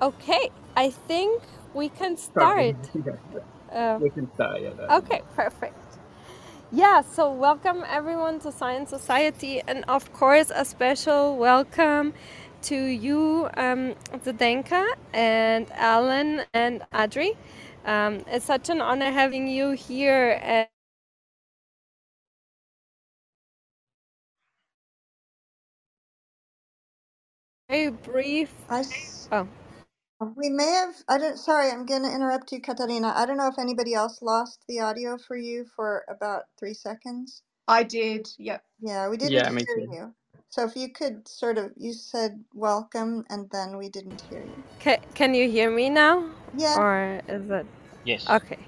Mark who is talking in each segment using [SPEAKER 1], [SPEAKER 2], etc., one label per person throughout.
[SPEAKER 1] Okay, I think we can start.
[SPEAKER 2] Uh, we can start, yeah.
[SPEAKER 1] Okay, perfect. Yeah, so welcome everyone to Science Society, and of course, a special welcome to you, um, Zdenka, and Alan and Adri. Um, it's such an honor having you here. And very brief.
[SPEAKER 3] I, oh. We may have, I don't, sorry, I'm going to interrupt you, Katarina. I don't know if anybody else lost the audio for you for about three seconds.
[SPEAKER 4] I did, yep.
[SPEAKER 3] Yeah, we didn't
[SPEAKER 2] Yeah,
[SPEAKER 3] hear
[SPEAKER 2] me too.
[SPEAKER 3] you. So if you could sort of, you said welcome and then we didn't hear you.
[SPEAKER 1] Can, can you hear me now?
[SPEAKER 3] Yeah.
[SPEAKER 1] Or is it?
[SPEAKER 2] Yes.
[SPEAKER 1] Okay.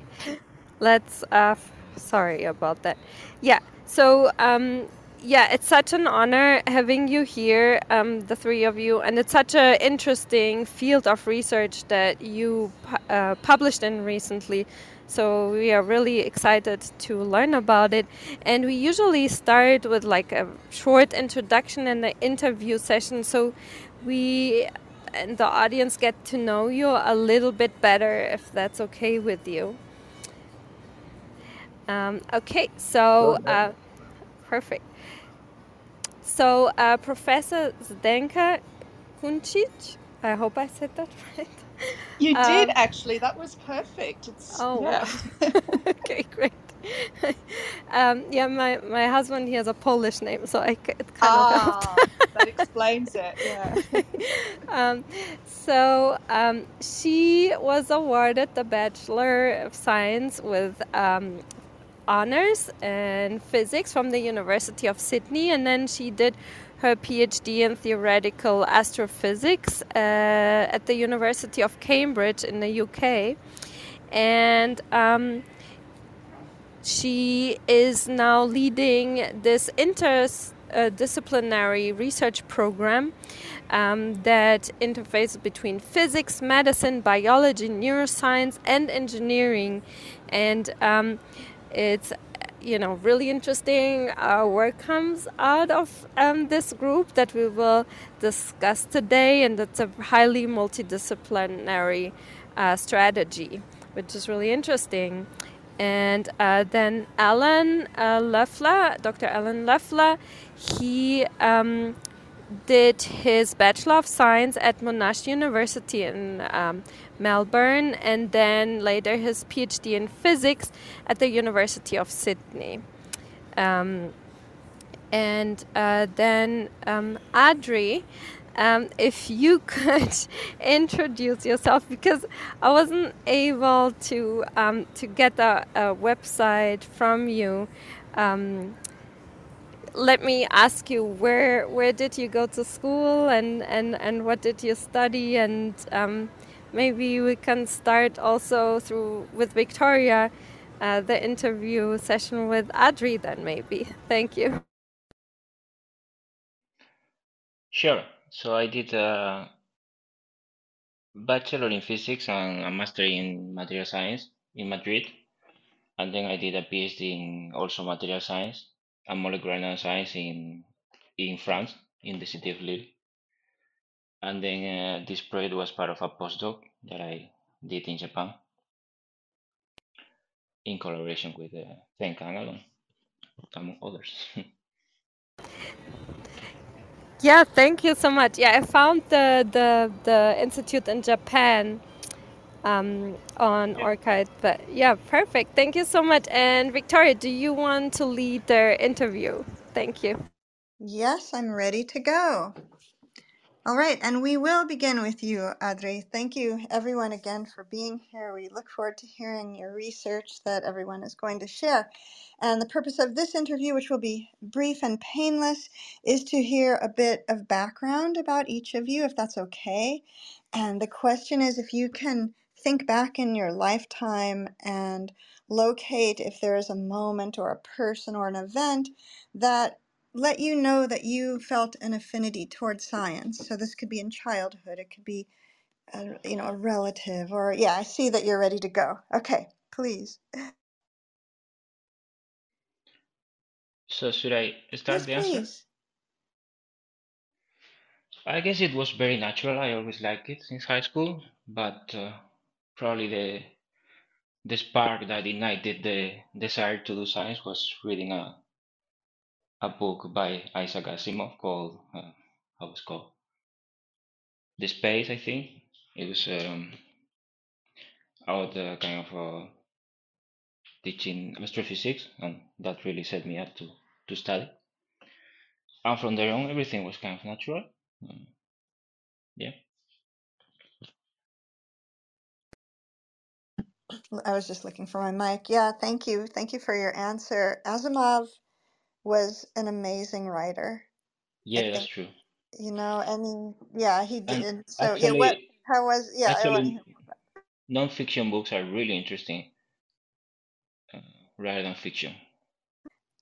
[SPEAKER 1] Let's, uh, f- sorry about that. Yeah, so, um, yeah, it's such an honor having you here, um, the three of you, and it's such an interesting field of research that you pu- uh, published in recently. So we are really excited to learn about it. And we usually start with like a short introduction and an interview session. So we and the audience get to know you a little bit better if that's okay with you. Um, okay, so uh, perfect. So uh, Professor Zdenka Kuncic, I hope I said that right.
[SPEAKER 4] You did
[SPEAKER 1] Um,
[SPEAKER 4] actually. That was perfect. It's
[SPEAKER 1] Oh
[SPEAKER 4] yeah.
[SPEAKER 1] wow. okay, great. um, yeah, my, my husband he has a Polish name, so I it kind of
[SPEAKER 4] ah, that explains it. Yeah.
[SPEAKER 1] um, so um, she was awarded the Bachelor of Science with um, honors in physics from the University of Sydney, and then she did her PhD in theoretical astrophysics uh, at the University of Cambridge in the UK. And um, she is now leading this interdisciplinary research program um, that interfaces between physics, medicine, biology, neuroscience, and engineering. And um, it's you know really interesting uh, work comes out of um, this group that we will discuss today, and it's a highly multidisciplinary uh, strategy, which is really interesting. And uh, then Alan uh, Loeffler, Dr. Alan Loeffler, he um, did his Bachelor of Science at Monash University in um, Melbourne, and then later his PhD in Physics at the University of Sydney. Um, and uh, then um, Adri, um, if you could introduce yourself, because I wasn't able to um, to get a, website from you. Um, let me ask you where where did you go to school and and and what did you study and um, maybe we can start also through with Victoria uh, the interview session with Adri then maybe thank you
[SPEAKER 5] Sure. So I did a bachelor in physics and a master in material science in Madrid. And then I did a PhD in also material science and molecular science in in France, in the city of Lille. And then uh, this project was part of a postdoc that I did in Japan in collaboration with uh, Zdenka and Alon, among others.
[SPEAKER 1] yeah thank you so much yeah I found the the, the institute in Japan um, on
[SPEAKER 5] Yeah.
[SPEAKER 1] ORCID but yeah perfect thank you so much and Victoria do you want to lead the interview thank you
[SPEAKER 3] Yes, I'm ready to go. All right, and we will begin with you, Adri. Thank you, everyone, again for being here. We look forward to hearing your research that everyone is going to share. And the purpose of this interview, which will be brief and painless, is to hear a bit of background about each of you, if that's okay. And the question is if you can think back in your lifetime and locate if there is a moment or a person or an event that let you know that you felt an affinity towards science. So this could be in childhood, it could be a, you know a relative, or yeah, I see that you're ready to go. Okay, please.
[SPEAKER 5] So should I start
[SPEAKER 3] Yes,
[SPEAKER 5] the answer?
[SPEAKER 3] please.
[SPEAKER 5] I guess it was very natural. I always liked it since high school, but uh, probably the the spark that ignited the desire to do science was reading a a book by Isaac Asimov called uh, how was called The Space. I think it was um, about the kind of uh, teaching astrophysics, and that really set me up to to study. And from there on, everything was kind of natural. Um, yeah.
[SPEAKER 3] I was just looking for my mic. Yeah, thank you. Thank you for your answer. Asimov was an amazing writer. I
[SPEAKER 5] Yeah, that's true.
[SPEAKER 3] you know, and yeah, he
[SPEAKER 5] And
[SPEAKER 3] did. So, yeah, what, how was, yeah, I
[SPEAKER 5] actually,
[SPEAKER 3] hear.
[SPEAKER 5] non-fiction books are really interesting uh, rather than fiction.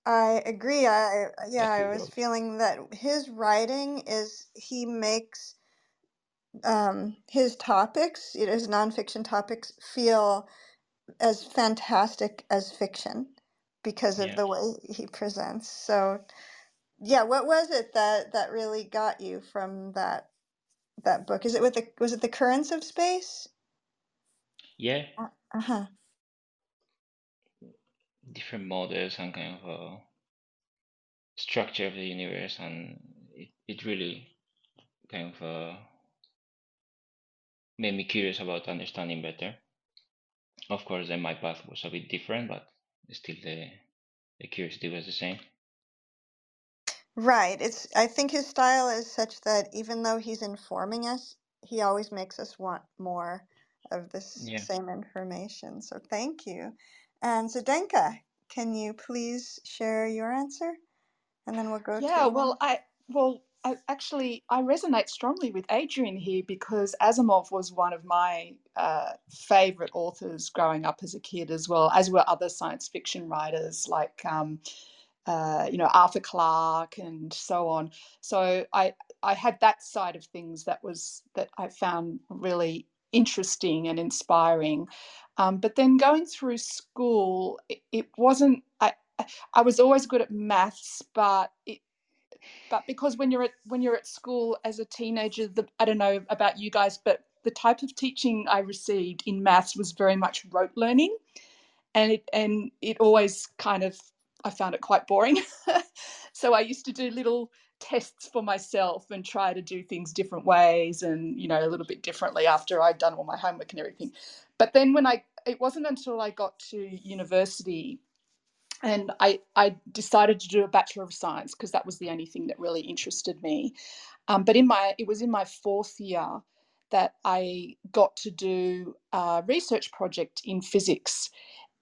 [SPEAKER 3] I agree. I, I- yeah,
[SPEAKER 5] I
[SPEAKER 3] I was feeling that his writing is, he makes um, his topics, you know, his nonfiction topics feel as fantastic as fiction because of
[SPEAKER 5] Yeah.
[SPEAKER 3] the way he presents. So, yeah, what was it that that really got you from that that book? Is it with the was it the currents of space?
[SPEAKER 5] Yeah,
[SPEAKER 3] Uh huh.
[SPEAKER 5] different models and kind of uh, structure of the universe, and it, it really kind of uh, made me curious about understanding better. Of course, then my path was a bit different, but still the the curiosity was the same.
[SPEAKER 3] Right. It's I think his style is such that even though he's informing us, he always makes us want more of this
[SPEAKER 5] Yeah.
[SPEAKER 3] same information. So thank you. And Zdenka, can you please share your answer? And then we'll go to
[SPEAKER 4] Yeah,
[SPEAKER 3] to
[SPEAKER 4] well, I well, I actually I resonate strongly with Adrian here because Asimov was one of my uh, favorite authors growing up as a kid, as well as were other science fiction writers like um, uh, you know Arthur Clarke and so on. So I I had that side of things that was that I found really interesting and inspiring. Um, but then going through school, it, it wasn't. I I was always good at maths, but it but because when you're at when you're at school as a teenager the, i don't know about you guys but the type of teaching i received in maths was very much rote learning. And it and it always kind of i found it quite boring. So i used to do little tests for myself and try to do things different ways and you know a little bit differently after i'd done all my homework and everything. But then when i it wasn't until i got to university and I, I decided to do a bachelor of science because that was the only thing that really interested me. Um, but in my it was in my fourth year that i got to do a research project in physics.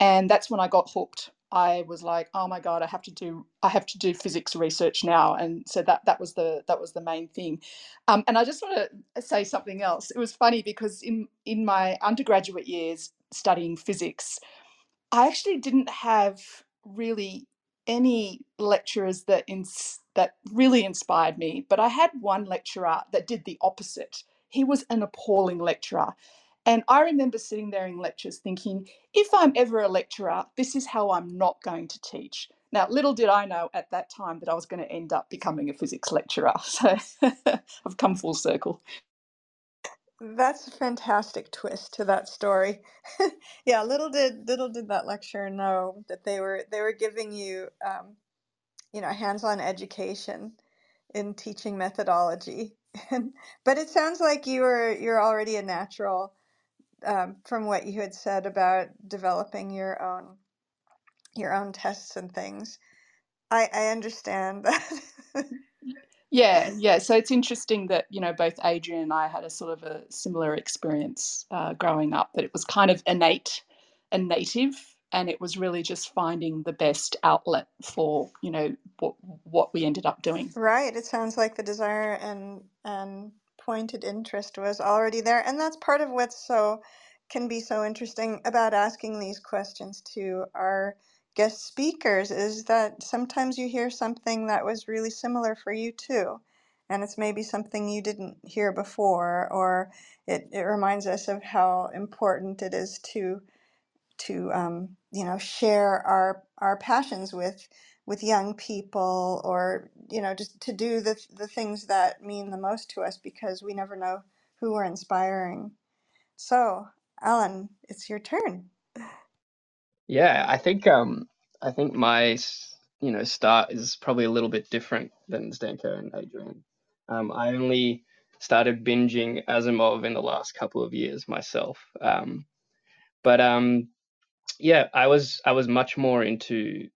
[SPEAKER 4] And that's when i got hooked. I was like oh my god i have to do i have to do physics research now. And so that that was the that was the main thing. Um, and i just want to say something else. It was funny because in in my undergraduate years studying physics I actually didn't have really any lecturers that ins- that really inspired me, but I had one lecturer that did the opposite. He was an appalling lecturer. And I remember sitting there in lectures thinking, if I'm ever a lecturer, this is how I'm not going to teach. Now, little did I know at that time that I was going to end up becoming a physics lecturer. So I've come full circle.
[SPEAKER 3] That's a fantastic twist to that story. yeah, little did little did that lecturer know that they were they were giving you um, you know hands-on education in teaching methodology. But it sounds like you were you're already a natural um, from what you had said about developing your own your own tests and things. I I understand that.
[SPEAKER 4] Yeah, yeah. So it's interesting that, you know, both Adrian and I had a sort of a similar experience uh, growing up, that it was kind of innate and native, and it was really just finding the best outlet for, you know, what, what we ended up doing.
[SPEAKER 3] Right. It sounds like the desire and and pointed interest was already there, and that's part of what's so can be so interesting about asking these questions to our guest speakers is that sometimes you hear something that was really similar for you too, and it's maybe something you didn't hear before, or it, it reminds us of how important it is to to um, you know share our our passions with with young people or you know just to do the the things that mean the most to us because we never know who we're inspiring. So, Alan, it's your turn.
[SPEAKER 2] Yeah, I think um I think my you know start is probably a little bit different than Zdenka and Adrian. Um, I only started binging Asimov in the last couple of years myself. Um, but um yeah, I was I was much more into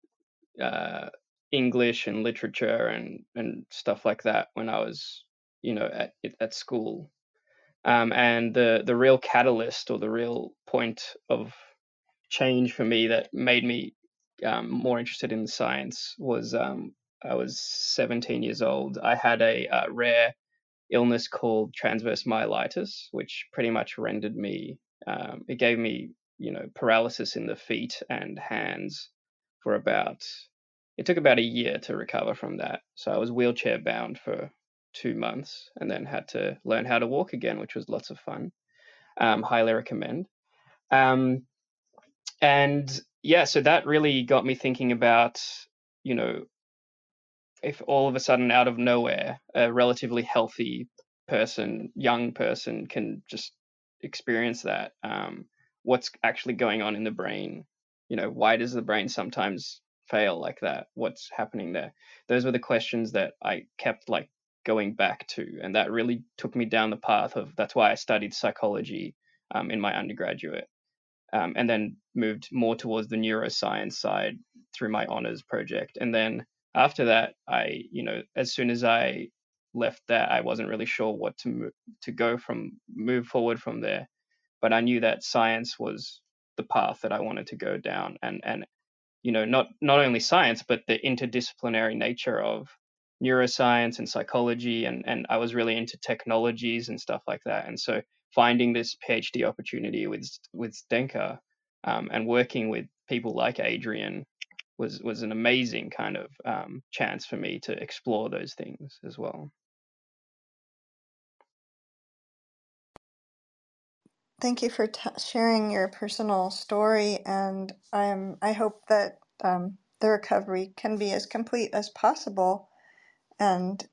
[SPEAKER 2] uh English and literature and and stuff like that when I was you know at at school. Um, and the the real catalyst or the real point of change for me that made me um, more interested in science was um, I was 17 years old. I had a uh, rare illness called transverse myelitis, which pretty much rendered me. Um, it gave me, you know, paralysis in the feet and hands for about. It took about a year to recover from that. So I was wheelchair bound for two months, and then had to learn how to walk again, which was lots of fun. Um, highly recommend. Um, and yeah, so that really got me thinking about, you know, if all of a sudden out of nowhere, a relatively healthy person, young person can just experience that, um, what's actually going on in the brain? You know, why does the brain sometimes fail like that? What's happening there? Those were the questions that I kept like going back to, and that really took me down the path of that's why I studied psychology um, in my undergraduate um, and then moved more towards the neuroscience side through my honors project. And then after that, I, you know, as soon as I left that, I wasn't really sure what to move, to go from move forward from there. But I knew that science was the path that I wanted to go down, and and you know, not not only science, but the interdisciplinary nature of neuroscience and psychology, and and I was really into technologies and stuff like that. And so finding this PhD opportunity with with Zdenka um, and working with people like Adrian was was an amazing kind of um, chance for me to explore those things as well.
[SPEAKER 3] Thank you for sharing your personal story, and I'm I hope that um, the recovery can be as complete as possible. And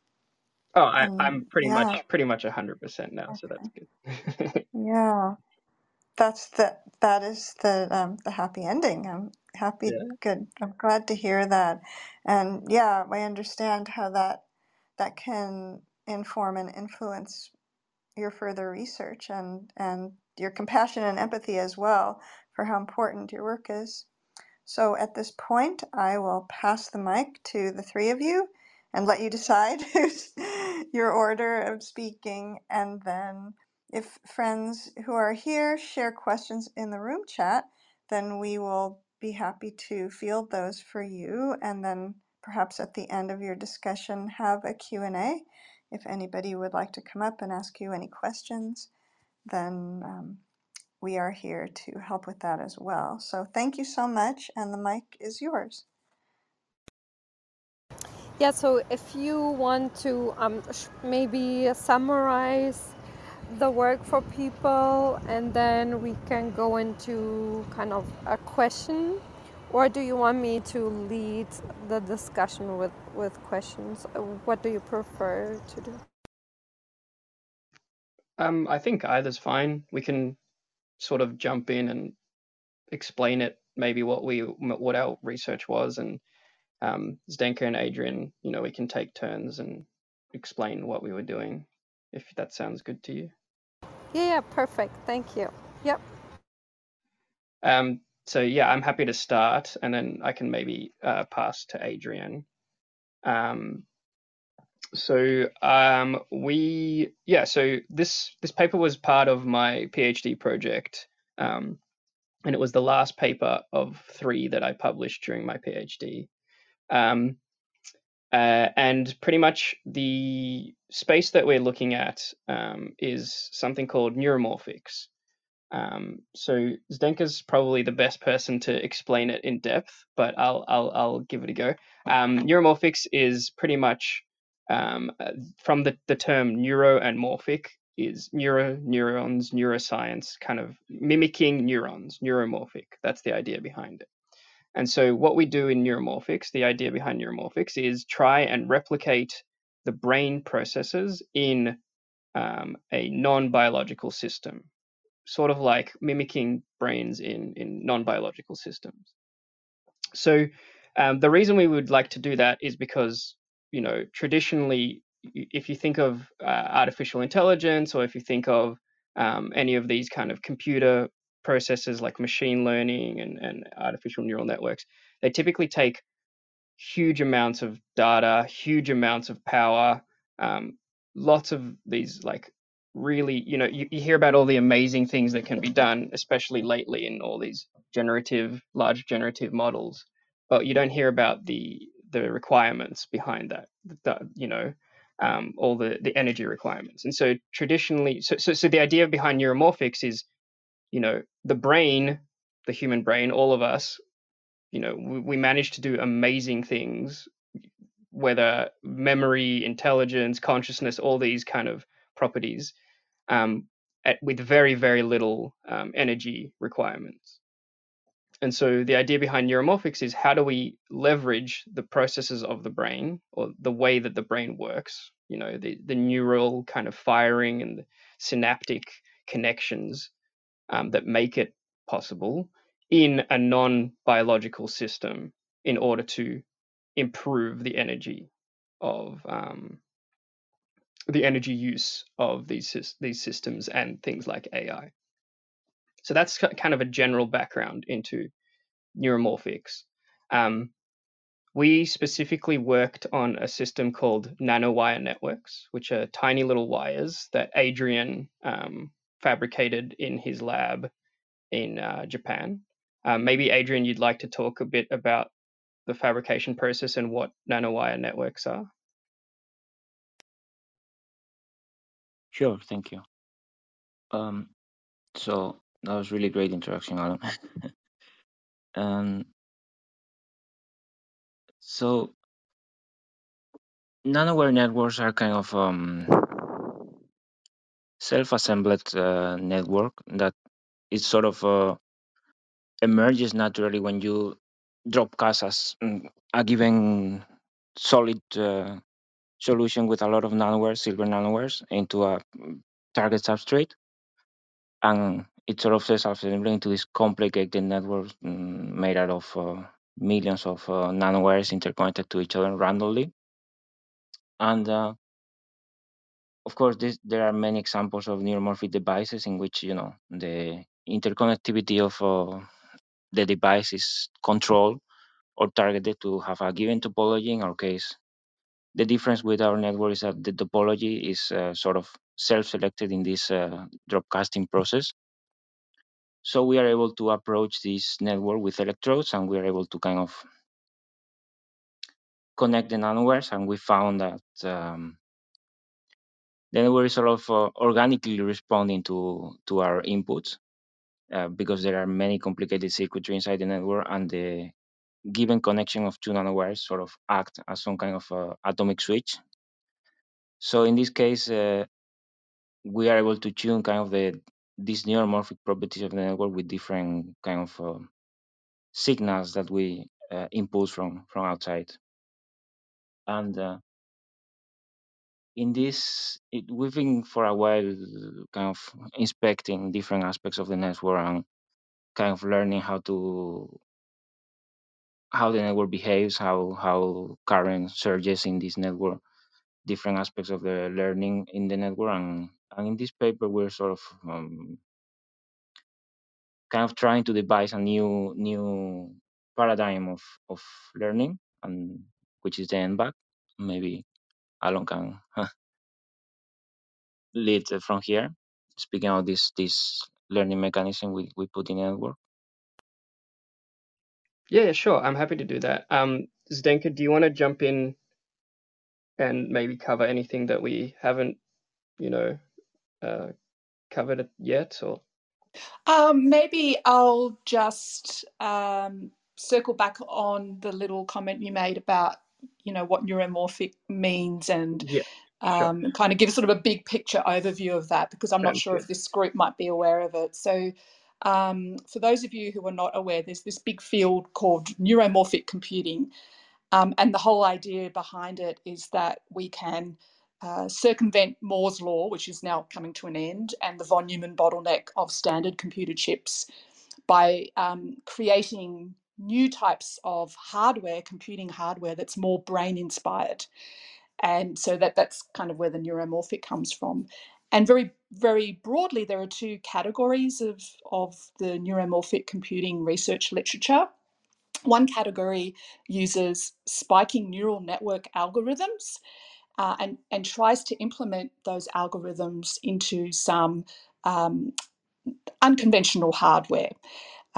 [SPEAKER 2] Oh, I, I'm pretty
[SPEAKER 3] yeah,
[SPEAKER 2] much pretty much hundred percent now, so that's good.
[SPEAKER 3] yeah. That's the that is the um, the happy ending. I'm happy.
[SPEAKER 2] yeah.
[SPEAKER 3] Good. I'm glad to hear that. And yeah, I understand how that that can inform and influence your further research and and your compassion and empathy as well for how important your work is. So at this point, I will pass the mic to the three of you and let you decide who's your order of speaking. And then, if friends who are here share questions in the room chat, then we will be happy to field those for you. And then perhaps at the end of your discussion, have a Q and a If anybody would like to come up and ask you any questions, then um, we are here to help with that as well. So thank you so much, and the mic is yours.
[SPEAKER 1] Yeah, so if you want to um, maybe summarize the work for people and then we can go into kind of a question or do you want me to lead the discussion with, with questions? Uh, What do you prefer to do?
[SPEAKER 2] Um, I think either's fine. We can sort of jump in and explain it, maybe what we what our research was, and um, Zdenka and Adrian, you know, we can take turns and explain what we were doing, if that sounds good to you.
[SPEAKER 1] Yeah, yeah, perfect. Thank you. Yep.
[SPEAKER 2] Um, so yeah, I'm happy to start, and then I can maybe uh, pass to Adrian. Um, so um, we yeah, so this this paper was part of my PhD project, um, and it was the last paper of three that I published during my PhD. Um, uh, and pretty much the space that we're looking at um, is something called neuromorphics. Um, so Zdenka's probably the best person to explain it in depth, but I'll I'll, I'll give it a go. Um, neuromorphics is pretty much um, uh, from the, the term neuro and morphic is neuro, neurons, neuroscience, kind of mimicking neurons, neuromorphic. That's the idea behind it. And so, what we do in neuromorphics, the idea behind neuromorphics, is try and replicate the brain processes in um, a non biological system, sort of like mimicking brains in, in non biological systems. So, um, the reason we would like to do that is because, you know, traditionally, if you think of uh, artificial intelligence or if you think of um, any of these kind of computer processes like machine learning and, and artificial neural networks, they typically take huge amounts of data, huge amounts of power, um, lots of these like really, you know, you, you hear about all the amazing things that can be done, especially lately in all these generative, large generative models, but you don't hear about the the requirements behind that. The, you know, um, all the the energy requirements. And so traditionally, so, so so the idea behind neuromorphics is you know the brain the human brain all of us you know we, we manage to do amazing things whether memory intelligence consciousness all these kind of properties um, at, with very very little um, energy requirements. And so the idea behind neuromorphics is how do we leverage the processes of the brain or the way that the brain works you know the, the neural kind of firing and the synaptic connections um, that make it possible in a non biological system in order to improve the energy of um, the energy use of these these systems and things like AI. So that's kind of a general background into neuromorphics. Um, we specifically worked on a system called nanowire networks, which are tiny little wires that Adrian um, fabricated in his lab in uh, Japan. Um, maybe Adrian, you'd like to talk a bit about the fabrication process and what nanowire networks are.
[SPEAKER 6] Sure, thank you. Um, so that was really great introduction, Alan. um, so nanowire networks are kind of um, self-assembled uh, network it sort of uh, emerges naturally when you drop cast as mm, a given solid uh, solution with a lot of nanowires, silver nanowires, into a mm, target substrate. And it sort of self-assembling into this complicated network mm, made out of uh, millions of uh, nanowires interconnected to each other randomly. And uh, of course, this, there are many examples of neuromorphic devices in which you know the interconnectivity of uh, the device is controlled or targeted to have a given topology. In our case, the difference with our network is that the topology is uh, sort of self-selected in this uh, dropcasting process. So we are able to approach this network with electrodes, and we are able to kind of connect the nanowires. And we found that um, the we're sort of uh, organically responding to to our inputs uh, because there are many complicated circuitry inside the network, and the given connection of two nanowires sort of act as some kind of uh, atomic switch. So in this case, uh, we are able to tune kind of the these neuromorphic properties of the network with different kind of uh, signals that we uh, impulse from from outside. And uh, in this, it, we've been for a while kind of inspecting different aspects of the network and kind of learning how to how the network behaves, how how current surges in this network, different aspects of the learning in the network, and, and in this paper we're sort of um, kind of trying to devise a new new paradigm of of learning, and which is the end back Maybe Alon can lead from here, speaking of this this learning mechanism we, we put in the network.
[SPEAKER 2] Yeah, sure. I'm happy to do that. Um, Zdenka, do you want to jump in and maybe cover anything that we haven't, you know, uh, covered yet? Or
[SPEAKER 4] um, maybe I'll just um, circle back on the little comment you made about, you know, what neuromorphic means and
[SPEAKER 2] yeah,
[SPEAKER 4] um, kind of give sort of a big picture overview of that because I'm not
[SPEAKER 2] Sounds
[SPEAKER 4] sure
[SPEAKER 2] good.
[SPEAKER 4] if this group might be aware of it. So Um, for those of you who are not aware, there's this big field called neuromorphic computing. Um, and the whole idea behind it is that we can uh, circumvent Moore's law, which is now coming to an end, and the von Neumann bottleneck of standard computer chips by um, creating new types of hardware, computing hardware that's more brain inspired. And so that that's kind of where the neuromorphic comes from. And very, very broadly, there are two categories of, of the neuromorphic computing research literature. One category uses spiking neural network algorithms uh, and, and tries to implement those algorithms into some um, unconventional hardware.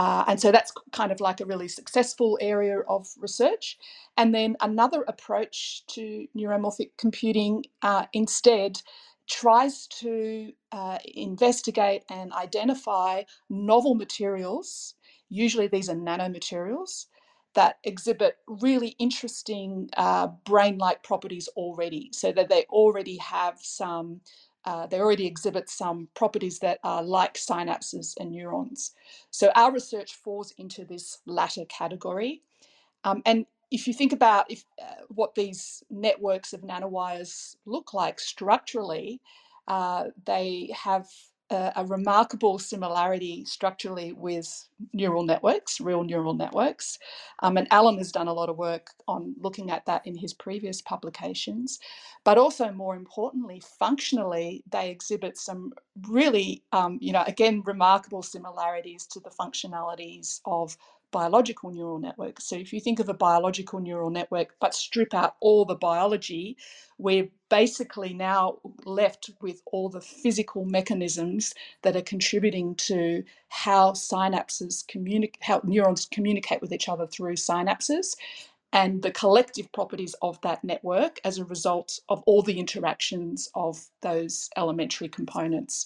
[SPEAKER 4] Uh, and so that's kind of like a really successful area of research. And then another approach to neuromorphic computing uh, instead tries to uh, investigate and identify novel materials. Usually these are nanomaterials that exhibit really interesting uh, brain like properties already, so that they already have some uh, they already exhibit some properties that are like synapses and neurons. So our research falls into this latter category. Um, and if you think about if, uh, what these networks of nanowires look like structurally, uh, they have a, remarkable similarity structurally with neural networks, real neural networks. Um, and Alan has done a lot of work on looking at that in his previous publications. But also, more importantly, functionally, they exhibit some really, um, you know, again, remarkable similarities to the functionalities of biological neural networks. So if you think of a biological neural network, but strip out all the biology, we're basically now left with all the physical mechanisms that are contributing to how synapses communicate, how neurons communicate with each other through synapses and the collective properties of that network as a result of all the interactions of those elementary components.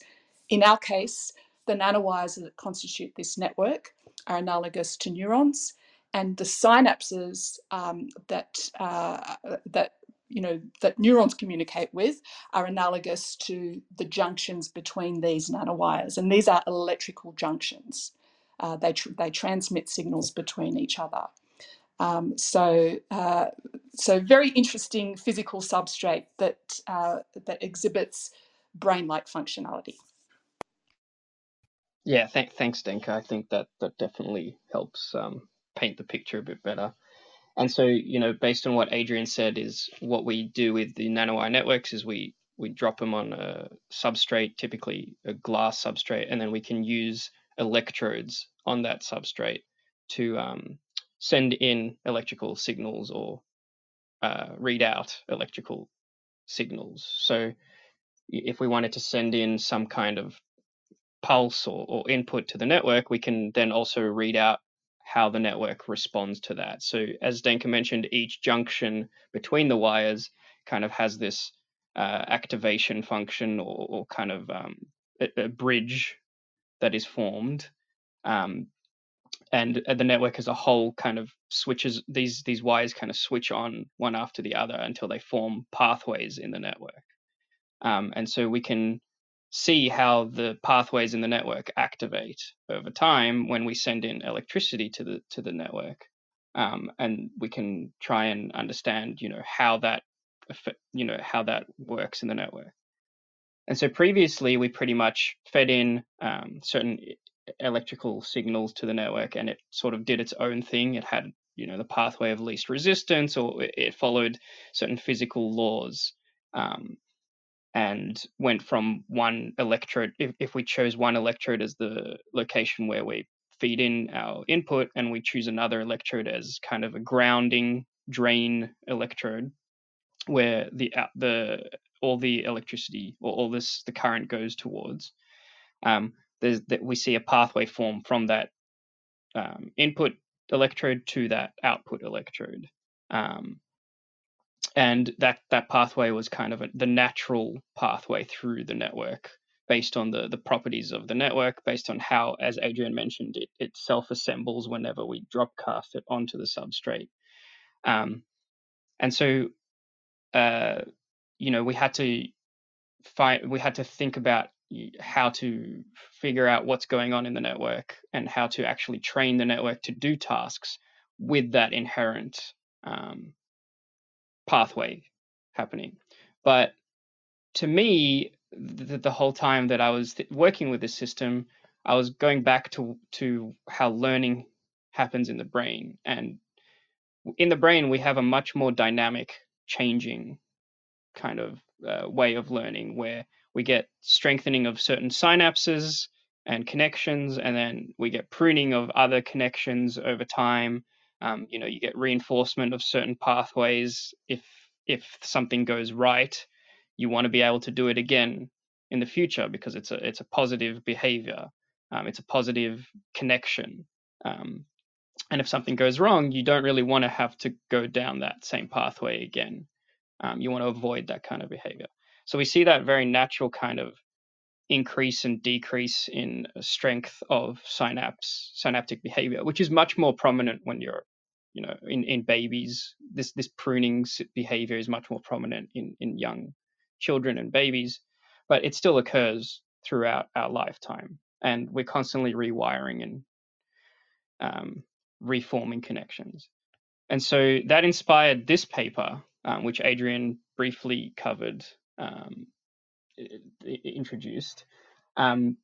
[SPEAKER 4] In our case, the nanowires that constitute this network are analogous to neurons, and the synapses um, that uh, that you know that neurons communicate with are analogous to the junctions between these nanowires, and these are electrical junctions. Uh, they tr- they transmit signals between each other. Um, so uh, so very interesting physical substrate that uh, that exhibits brain-like functionality.
[SPEAKER 2] Yeah, th- thanks, Zdenka. I think that that definitely helps um, paint the picture a bit better. And so, you know, based on what Adrian said, is what we do with the nanowire networks is we we drop them on a substrate, typically a glass substrate, and then we can use electrodes on that substrate to um, send in electrical signals or uh, read out electrical signals. So, if we wanted to send in some kind of pulse or, or input to the network, we can then also read out how the network responds to that. So, as Zdenka mentioned, each junction between the wires kind of has this uh, activation function or, or kind of um, a, a, bridge that is formed. Um, and the network as a whole kind of switches these these wires kind of switch on one after the other until they form pathways in the network. Um, and so we can see how the pathways in the network activate over time when we send in electricity to the to the network um, and we can try and understand you know how that you know how that works in the network. And so previously we pretty much fed in um, certain electrical signals to the network and it sort of did its own thing. It had you know the pathway of least resistance or it followed certain physical laws um, and went from one electrode, if, if we chose one electrode as the location where we feed in our input and we choose another electrode as kind of a grounding drain electrode where the the all the electricity or all this the current goes towards um, there's that we see a pathway form from that um, input electrode to that output electrode um, and that that pathway was kind of a, the natural pathway through the network based on the the properties of the network based on how as adrian mentioned it, it self assembles whenever we drop cast it onto the substrate. Um, and so uh, you know we had to find we had to think about how to figure out what's going on in the network and how to actually train the network to do tasks with that inherent um, pathway happening. But to me, the, the whole time that I was th- working with this system, I was going back to to how learning happens in the brain, and in the brain we have a much more dynamic, changing kind of uh, way of learning where we get strengthening of certain synapses and connections, and then we get pruning of other connections over time. Um, you know, you get reinforcement of certain pathways. If if something goes right you want to be able to do it again in the future because it's a it's a positive behavior um, it's a positive connection um, and if something goes wrong you don't really want to have to go down that same pathway again. Um, you want to avoid that kind of behavior. So we see that very natural kind of increase and decrease in strength of synapse synaptic behavior which is much more prominent when you're you know in, in babies this this pruning behavior is much more prominent in in young children and babies, but it still occurs throughout our lifetime. And we're constantly rewiring and um, reforming connections. And so that inspired this paper, um, which Adrian briefly covered, um, introduced, um,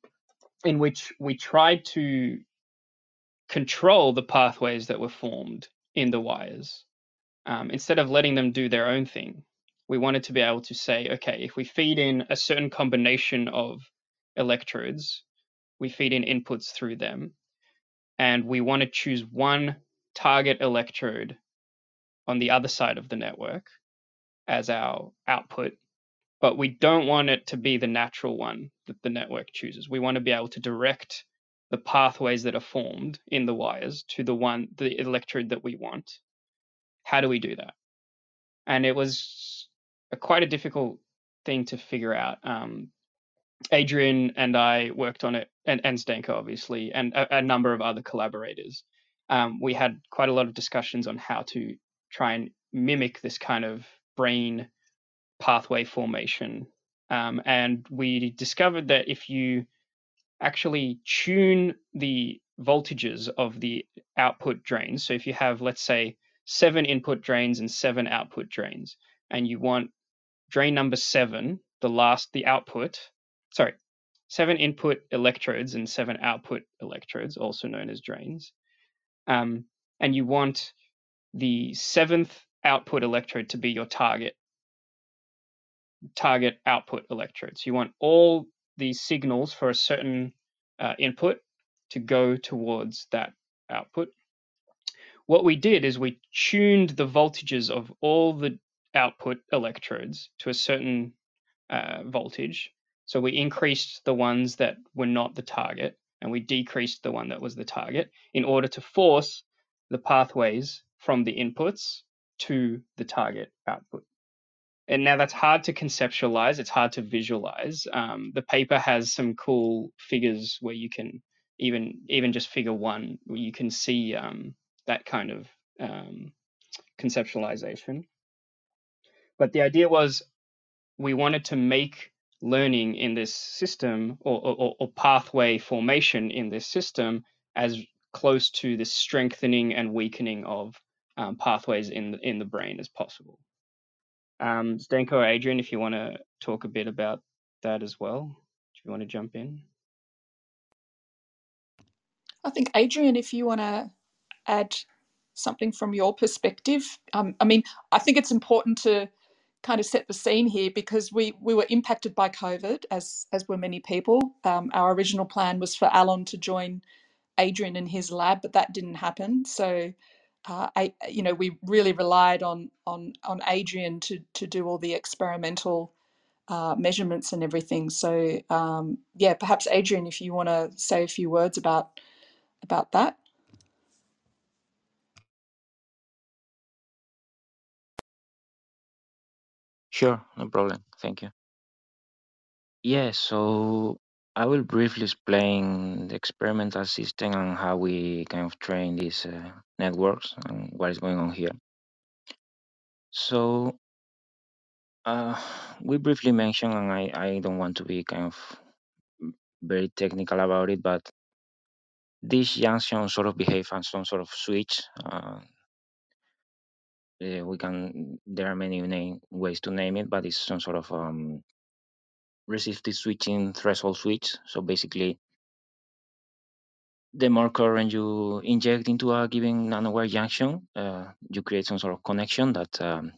[SPEAKER 2] in which we tried to control the pathways that were formed in the wires um, instead of letting them do their own thing we wanted to be able to say, okay, if we feed in a certain combination of electrodes, we feed in inputs through them, and we want to choose one target electrode on the other side of the network as our output, but we don't want it to be the natural one that the network chooses. We want to be able to direct the pathways that are formed in the wires to the one, the electrode that we want. How do we do that? And it was a, quite a difficult thing to figure out. Um, Adrian and I worked on it, and, and Zdenka, obviously, and a, a number of other collaborators. Um, we had quite a lot of discussions on how to try and mimic this kind of brain pathway formation. Um, and we discovered that if you actually tune the voltages of the output drains, so if you have, let's say, seven input drains and seven output drains, and you want drain number seven, the last, the output, sorry, seven input electrodes and seven output electrodes, also known as drains. Um, and you want the seventh output electrode to be your target target output electrode. So you want all these signals for a certain uh, input to go towards that output. What we did is we tuned the voltages of all the output electrodes to a certain uh, voltage. So we increased the ones that were not the target and we decreased the one that was the target in order to force the pathways from the inputs to the target output. And now that's hard to conceptualize, it's hard to visualize. Um, the paper has some cool figures where you can even even just figure one where you can see um, that kind of um, conceptualization. But the idea was we wanted to make learning in this system or, or, or pathway formation in this system as close to the strengthening and weakening of um, pathways in in the brain as possible. Um, Zdenka or Adrian, if you want to talk a bit about that as well, do you want to jump in?
[SPEAKER 4] I think Adrian, if you want to add something from your perspective, um, I mean, I think it's important to kind of set the scene here because we we were impacted by COVID as as were many people. Um, our original plan was for Alan to join Adrian in his lab, but that didn't happen. So. Uh, I, you know, we really relied on on on Adrian to to do all the experimental uh, measurements and everything. So um, yeah, perhaps Adrian, if you want to say a few words about about that.
[SPEAKER 6] Sure, no problem. Thank you. Yeah, so I will briefly explain the experimental system and how we kind of train this uh, networks and what is going on here. So uh, we briefly mentioned, and I, I don't want to be kind of very technical about it, but this junction sort of behave as some sort of switch. Uh, uh, we can there are many name, ways to name it, but it's some sort of um, resistive switching threshold switch. So basically, the more current you inject into a given nanowire junction, uh, you create some sort of connection that, um,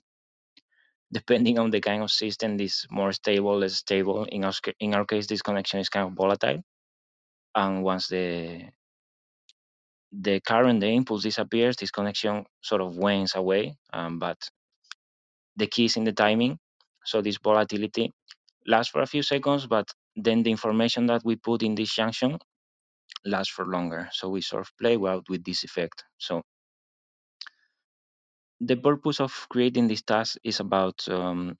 [SPEAKER 6] depending on the kind of system, is more stable, less stable. In our in our case, this connection is kind of volatile, and once the the current, the impulse disappears, this connection sort of wanes away. Um, but the key is in the timing. So this volatility lasts for a few seconds, but then the information that we put in this junction lasts for longer. So we sort of play out with this effect. So the purpose of creating this task is about um,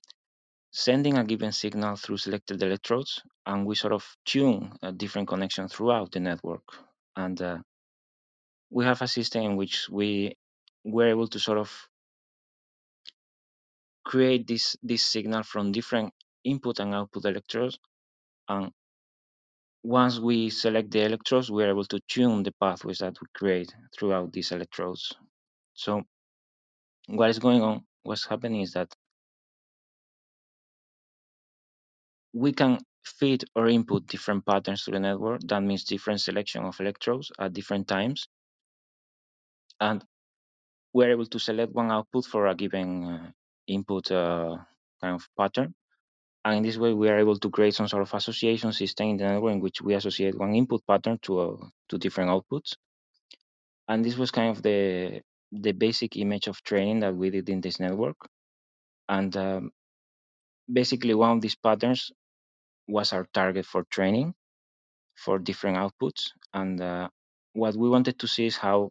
[SPEAKER 6] sending a given signal through selected electrodes, and we sort of tune a different connection throughout the network. And uh, we have a system in which we were able to sort of create this this signal from different input and output electrodes and once we select the electrodes we're able to tune the pathways that we create throughout these electrodes. So what is going on what's happening is that we can feed or input different patterns to the network. That means different selection of electrodes at different times. And we're able to select one output for a given uh, input uh, kind of pattern And in this way, we are able to create some sort of association system in the network in which we associate one input pattern to uh, to different outputs. And this was kind of the the basic image of training that we did in this network. And um, basically, one of these patterns was our target for training for different outputs. And uh, what we wanted to see is how,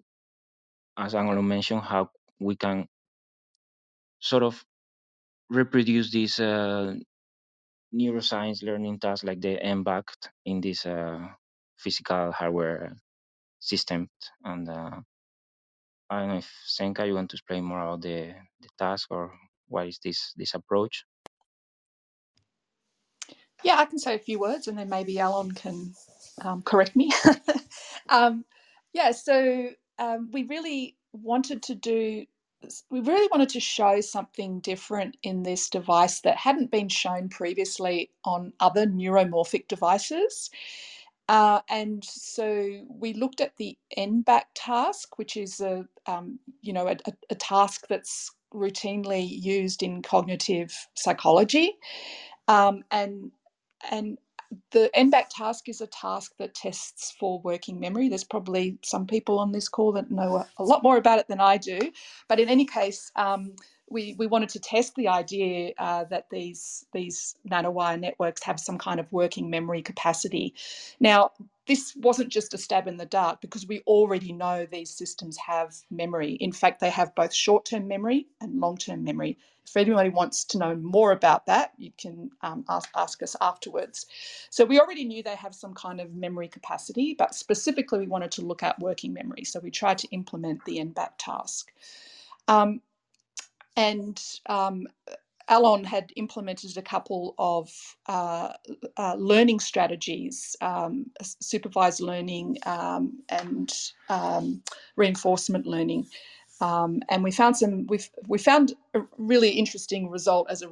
[SPEAKER 6] as Angelo mentioned, how we can sort of reproduce these uh, neuroscience learning tasks like the N-back in this uh, physical hardware system. And uh, I don't know if Zdenka, you want to explain more about the, the task or what is this this approach?
[SPEAKER 4] Yeah, I can say a few words and then maybe Alon can um, correct me. um, yeah, so um, we really wanted to do we really wanted to show something different in this device that hadn't been shown previously on other neuromorphic devices. Uh, and so we looked at the N-back task, which is a um, you know a, a, task that's routinely used in cognitive psychology, um, and and the N-back task is a task that tests for working memory. There's probably some people on this call that know a, lot more about it than I do. But in any case, um, we, we wanted to test the idea uh, that these, these nanowire networks have some kind of working memory capacity. Now, this wasn't just a stab in the dark because we already know these systems have memory. In fact, they have both short term memory and long term memory. If anybody wants to know more about that, you can um, ask, ask us afterwards. So, we already knew they have some kind of memory capacity, but specifically, we wanted to look at working memory. So, we tried to implement the N-back task. Um, and um, Alon had implemented a couple of uh, uh, learning strategies, um, supervised learning um, and um, reinforcement learning. Um, and we found some. We we found a really interesting result as a,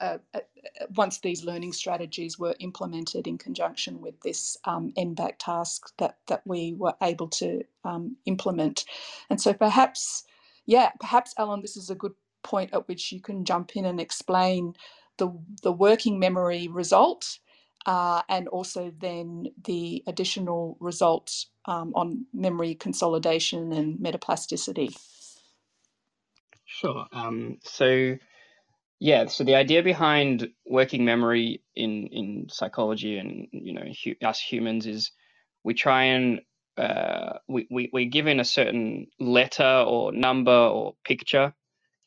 [SPEAKER 4] a, a, once these learning strategies were implemented in conjunction with this um, N-back task that that we were able to um, implement. And so perhaps, yeah, perhaps Alon, this is a good point at which you can jump in and explain the, the working memory result uh, and also then the additional results um, on memory consolidation and metaplasticity.
[SPEAKER 2] Sure. Um, so, yeah, so the idea behind working memory in, in psychology and you know hu- us humans is we try and uh, we, we, we're given a certain letter or number or picture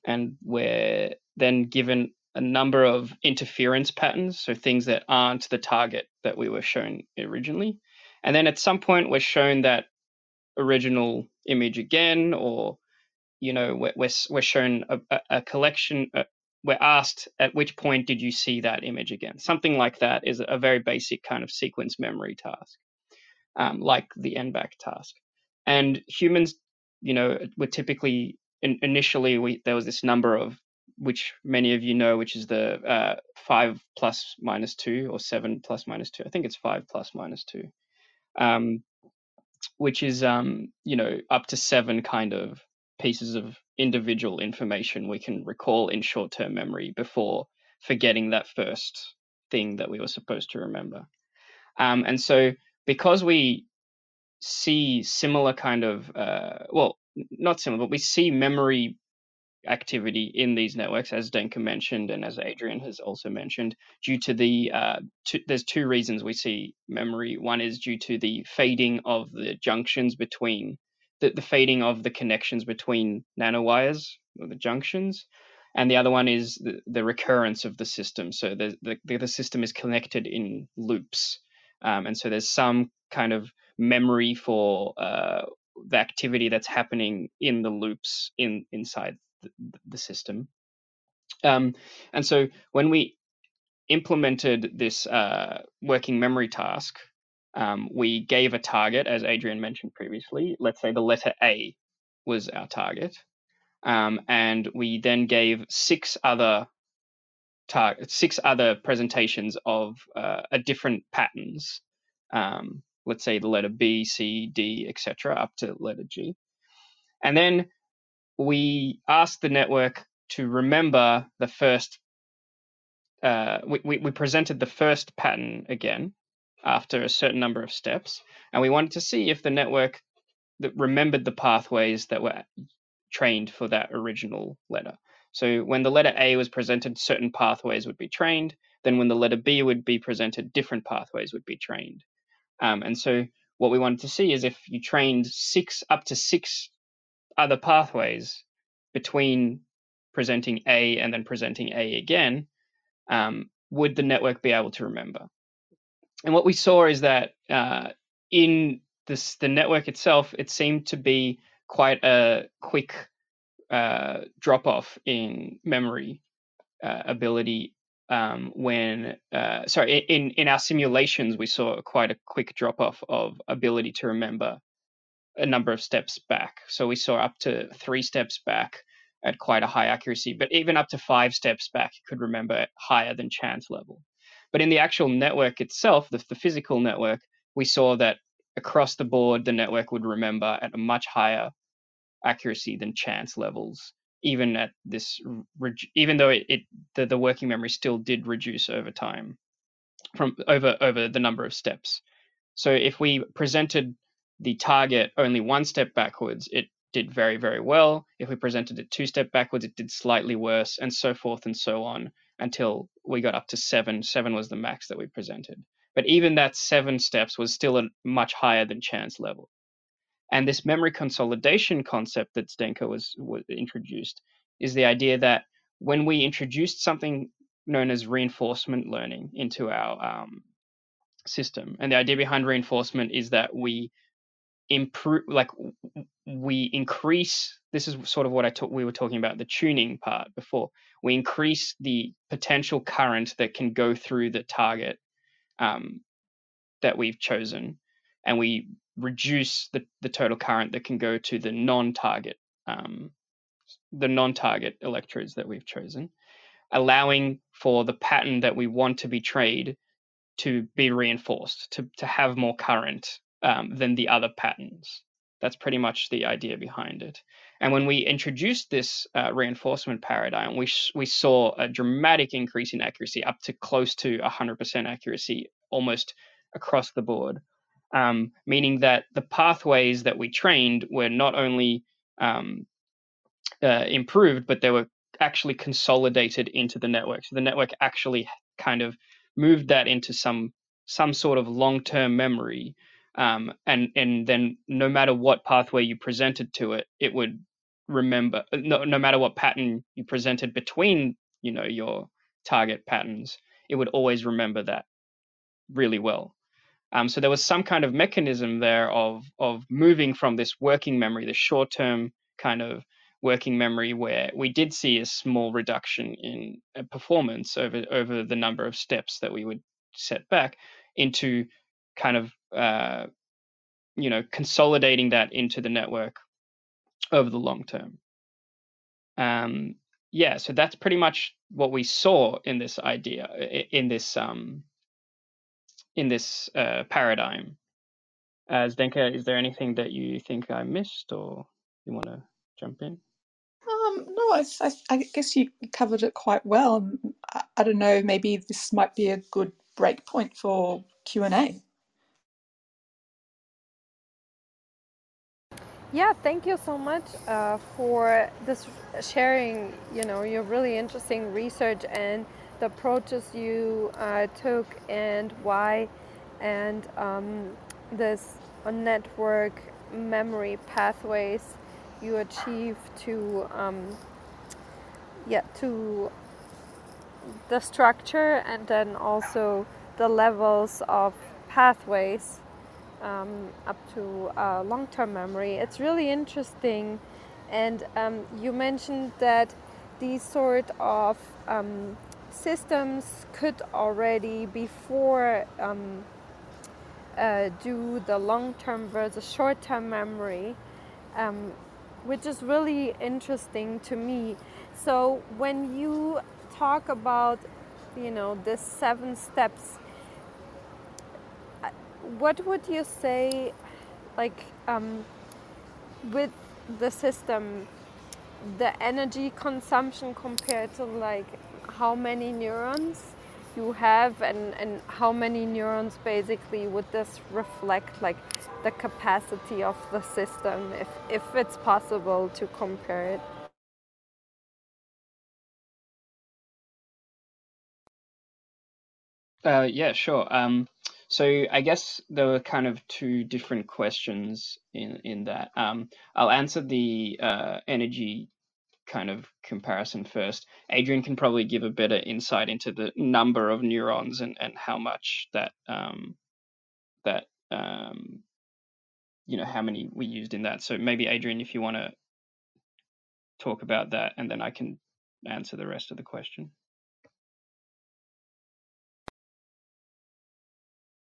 [SPEAKER 2] and we're then given a number of interference patterns, so things that aren't the target that we were shown originally. And then at some point, we're shown that original image again, or you know, we're we're, we're shown a, a collection, a, we're asked at which point did you see that image again? Something like that is a very basic kind of sequence memory task, um, like the N-back task. And humans, you know, were typically in, initially we there was this number of which many of you know, which is the uh, five plus minus two or seven plus minus two. I think it's five plus minus two, um, which is um, you know up to seven kind of pieces of individual information we can recall in short-term memory before forgetting that first thing that we were supposed to remember. Um, and so because we see similar kind of uh, well not similar but we see memory activity in these networks, as Zdenka mentioned and as Adrian has also mentioned, due to the uh, there's two reasons we see memory. One is due to the fading of the junctions between the, the fading of the connections between nanowires or the junctions, and the other one is the, the recurrence of the system. So the, the the system is connected in loops, um, and so there's some kind of memory for uh, the activity that's happening in the loops in inside the, the system. Um, and so when we implemented this uh, working memory task, um, we gave a target, as Adrian mentioned previously. Let's say the letter A was our target. Um, and we then gave six other tar- six other presentations of uh, a different patterns. Um, let's say the letter B, C, D, etc., up to letter G. And then we asked the network to remember the first. Uh, we, we, we presented the first pattern again after a certain number of steps, and we wanted to see if the network that remembered the pathways that were trained for that original letter. So when the letter A was presented, certain pathways would be trained. Then when the letter B would be presented, different pathways would be trained. Um, and so what we wanted to see is if you trained six up to six other pathways between presenting A and then presenting A again, um, would the network be able to remember? And what we saw is that uh, in this, the network itself, it seemed to be quite a quick uh, drop off in memory uh, ability um, when uh, sorry in in our simulations we saw quite a quick drop off of ability to remember a number of steps back. So we saw up to three steps back at quite a high accuracy, but even up to five steps back, you could remember higher than chance level. But in the actual network itself, the, the physical network, we saw that across the board, the network would remember at a much higher accuracy than chance levels, even at this, even though it, it the, the working memory still did reduce over time from over over the number of steps. So if we presented the target only one step backwards, it did very, very well. If we presented it two step backwards, it did slightly worse, and so forth and so on until we got up to seven. Seven was the max that we presented. But even that seven steps was still a much higher than chance level. And this memory consolidation concept that Zdenka was, was introduced is the idea that when we introduced something known as reinforcement learning into our um, system, and the idea behind reinforcement is that we improve like we increase this is sort of what i talk we were talking about the tuning part before we increase the potential current that can go through the target um, that we've chosen and we reduce the, the total current that can go to the non-target um, the non-target electrodes that we've chosen allowing for the pattern that we want to be trade to be reinforced to, to have more current um, than the other patterns. That's pretty much the idea behind it. And when we introduced this uh, reinforcement paradigm, we, we saw a dramatic increase in accuracy, up to close to 100% accuracy almost across the board. Um, meaning that the pathways that we trained were not only um, uh, improved, but they were actually consolidated into the network. So the network actually kind of moved that into some some sort of long-term memory um, and and then no matter what pathway you presented to it, it would remember. No, no matter what pattern you presented between you know your target patterns, it would always remember that really well. Um, so there was some kind of mechanism there of of moving from this working memory, the short term kind of working memory where we did see a small reduction in uh, performance over over the number of steps that we would set back into kind of uh, you know consolidating that into the network over the long term. Um, yeah, so that's pretty much what we saw in this idea in this um, in this uh, paradigm. As Zdenka, is there anything that you think I missed, or you want to jump in?
[SPEAKER 4] Um, no, I, I, I guess you covered it quite well. I, I don't know. Maybe this might be a good break point for Q and A.
[SPEAKER 1] Yeah, thank you so much uh, for this sharing. You know, your really interesting research and the approaches you uh, took and why, and um, this network memory pathways you achieve to um, yeah to the structure and then also the levels of pathways um, up to uh, long-term memory. It's really interesting, and um, you mentioned that these sort of um, systems could already before um, uh, do the long-term versus short-term memory, um, which is really interesting to me. So when you talk about, you know, the seven steps what would you say, like, um, with the system, the energy consumption compared to like how many neurons you have and, and how many neurons basically would this reflect like the capacity of the system if, if it's possible to compare it?
[SPEAKER 2] Uh, yeah, sure. Um, so I guess there were kind of two different questions in in that. Um, I'll answer the uh, energy kind of comparison first. Adrian can probably give a better insight into the number of neurons and, and how much that um, that um, you know how many we used in that. So maybe Adrian, if you want to talk about that, and then I can answer the rest of the question.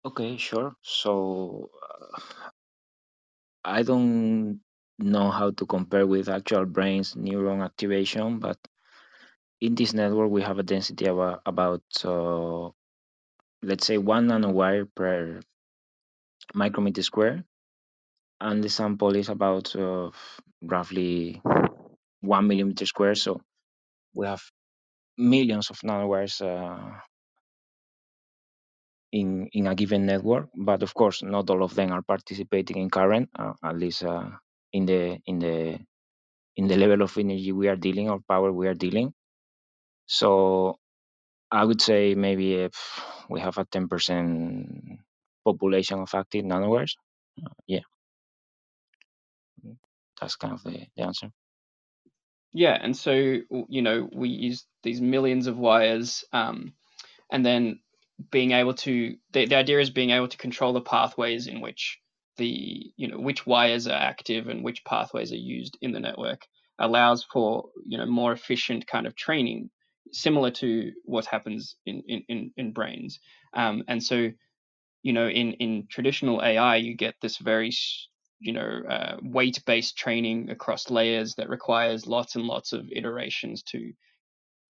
[SPEAKER 6] Okay, sure. So uh, I don't know how to compare with actual brain's neuron activation, but in this network we have a density of about, uh, let's say, one nanowire per micrometer square, and the sample is about uh, roughly one millimeter square. So we have millions of nanowires uh, in in a given network but of course not all of them are participating in current uh, at least uh, in the in the in the level of energy we are dealing or power we are dealing. So i would say maybe if we have a 10% population of active nanowires uh, yeah. That's kind of the, the answer.
[SPEAKER 2] Yeah, and so you know we use these millions of wires, um, and then being able to the, the idea is being able to control the pathways in which the you know which wires are active and which pathways are used in the network allows for you know more efficient kind of training similar to what happens in in in, in brains. Um, and so you know in in traditional ai you get this very you know uh, weight based training across layers that requires lots and lots of iterations to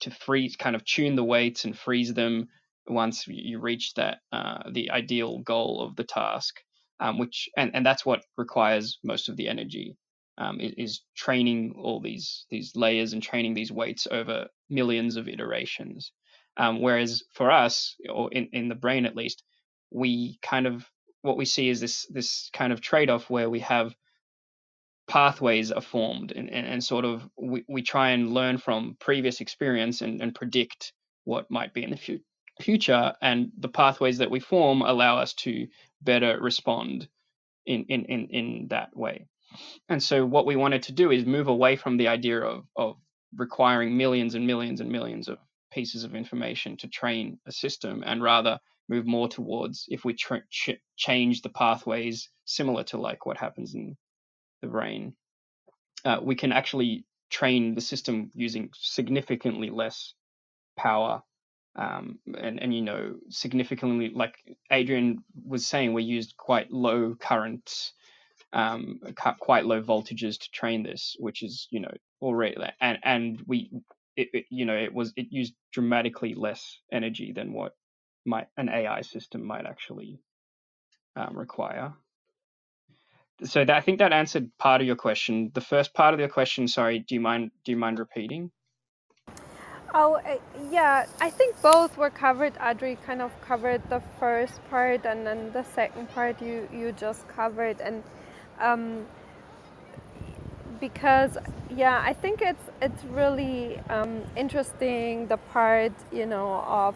[SPEAKER 2] to freeze kind of tune the weights and freeze them once you reach that uh, the ideal goal of the task, um, which and, and that's what requires most of the energy um, is, training all these these layers and training these weights over millions of iterations. Um, whereas for us, or in, in the brain at least, we kind of what we see is this this kind of trade off where we have pathways are formed and, and, and sort of we, we try and learn from previous experience and, and predict what might be in the future and the pathways that we form allow us to better respond in in in, in that way. And so what we wanted to do is move away from the idea of of requiring millions and millions and millions of pieces of information to train a system and rather move more towards if we tra- ch- change the pathways similar to like what happens in the brain uh, we can actually train the system using significantly less power um, and and you know significantly like Adrian was saying, we used quite low current um, quite low voltages to train this, which is you know already and and we it, it, you know it was it used dramatically less energy than what might an AI system might actually um, require. So that, I think that answered part of your question. The first part of your question, sorry, do you mind do you mind repeating?
[SPEAKER 1] Oh, uh, yeah, I think both were covered. Audrey kind of covered the first part, and then the second part you, you just covered. And um, because, yeah, I think it's, it's really um, interesting the part, you know, of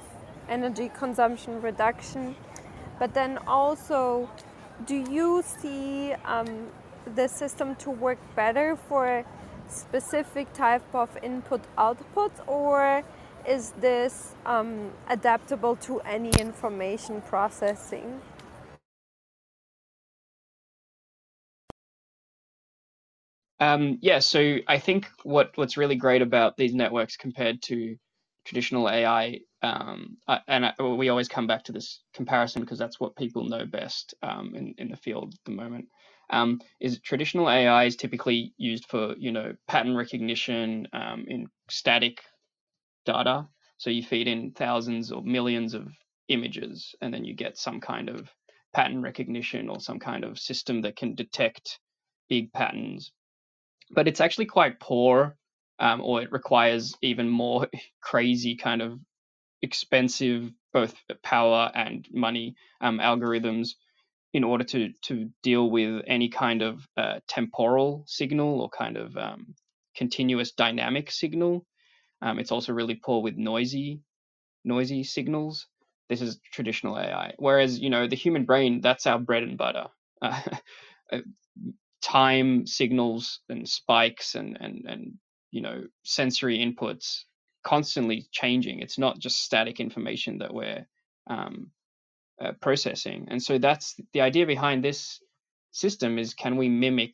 [SPEAKER 1] energy consumption reduction. But then also, do you see um, the system to work better for specific type of input output or is this um, adaptable to any information processing?
[SPEAKER 2] Um, yeah, so I think what what's really great about these networks compared to traditional AI, um, and I, we always come back to this comparison because that's what people know best um, in in the field at the moment um, is traditional AI is typically used for you know pattern recognition um, in static data. So you feed in thousands or millions of images, and then you get some kind of pattern recognition or some kind of system that can detect big patterns. But it's actually quite poor, um, or it requires even more crazy kind of expensive both power and money um, algorithms in order to to deal with any kind of uh, temporal signal or kind of um, continuous dynamic signal. Um, it's also really poor with noisy noisy signals. This is traditional AI. Whereas you know the human brain, that's our bread and butter. Uh, time signals and spikes and and and you know sensory inputs constantly changing. It's not just static information that we're um, uh, processing. And so that's the idea behind this system is can we mimic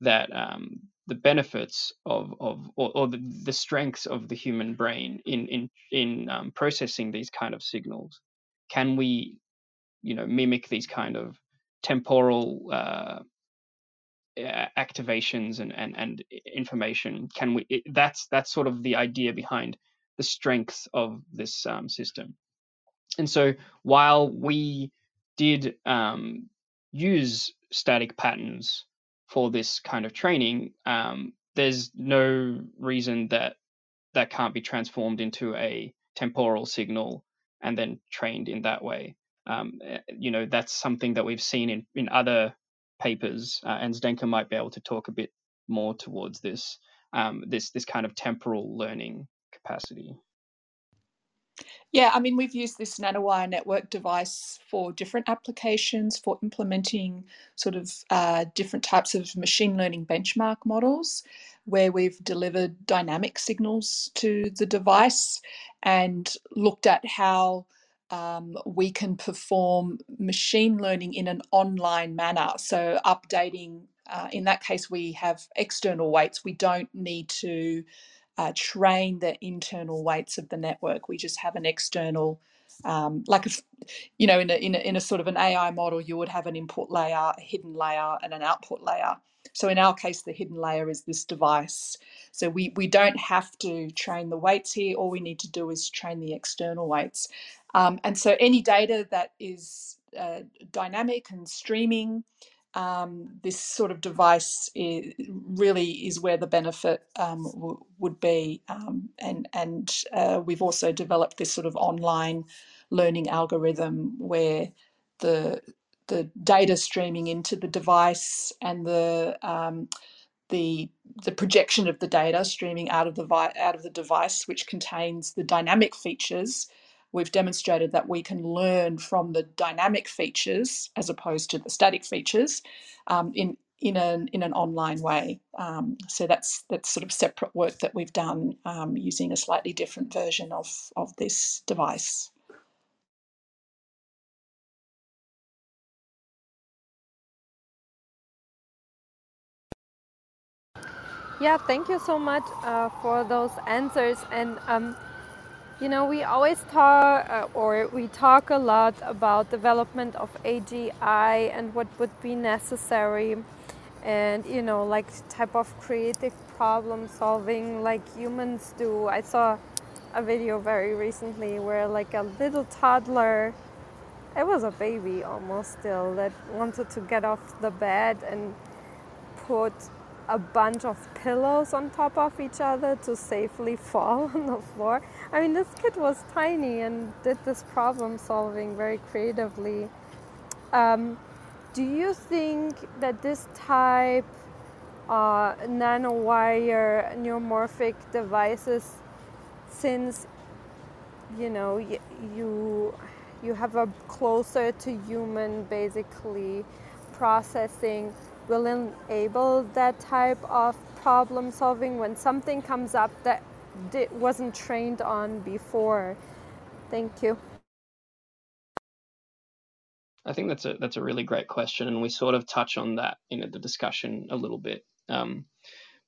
[SPEAKER 2] that um, the benefits of, of or, or the, the, strengths of the human brain in in in um, processing these kind of signals? Can we, you know, mimic these kind of temporal uh, activations and, and and information? Can we? It, that's that's sort of the idea behind the strength of this um, system. And so while we did um, use static patterns for this kind of training, um, there's no reason that that can't be transformed into a temporal signal and then trained in that way. Um, eh, you know, that's something that we've seen in, in other papers, uh, and Zdenka might be able to talk a bit more towards this, um, this, this kind of temporal learning capacity.
[SPEAKER 4] Yeah, I mean, we've used this nanowire network device for different applications for implementing sort of uh, different types of machine learning benchmark models where we've delivered dynamic signals to the device and looked at how um, we can perform machine learning in an online manner. So, updating, uh, in that case, we have external weights. We don't need to uh, train the internal weights of the network. We just have an external, um, like, a, you know, in a, in, a, in a sort of an AI model, you would have an input layer, a hidden layer, and an output layer. So in our case, the hidden layer is this device. So we, we don't have to train the weights here. All we need to do is train the external weights. Um, and so any data that is uh, dynamic and streaming um, this sort of device is, really is where the benefit um, w- would be. Um, and and uh, we've also developed this sort of online learning algorithm where the the data streaming into the device and the um, the the projection of the data streaming out of the vi- out of the device, which contains the dynamic features we've demonstrated that we can learn from the dynamic features as opposed to the static features um, in in an in an online way. Um, so that's that's sort of separate work that we've done um, using a slightly different version of of this device.
[SPEAKER 1] Yeah, thank you so much uh, for those answers. And um, you know, we always talk, uh, or we talk a lot about development of AGI and what would be necessary, and you know, like type of creative problem solving like humans do. I saw a video very recently where like a little toddler, it was a baby almost still, that wanted to get off the bed and put a bunch of pillows on top of each other to safely fall on the floor. I mean, this kid was tiny and did this problem solving very creatively. Um, do you think that this type uh, nanowire neuromorphic devices, since you know you you have a closer to human basically processing will enable that type of problem solving when something comes up that wasn't trained on before. Thank you.
[SPEAKER 2] I think that's a that's a really great question, and we sort of touch on that in the discussion a little bit. Um,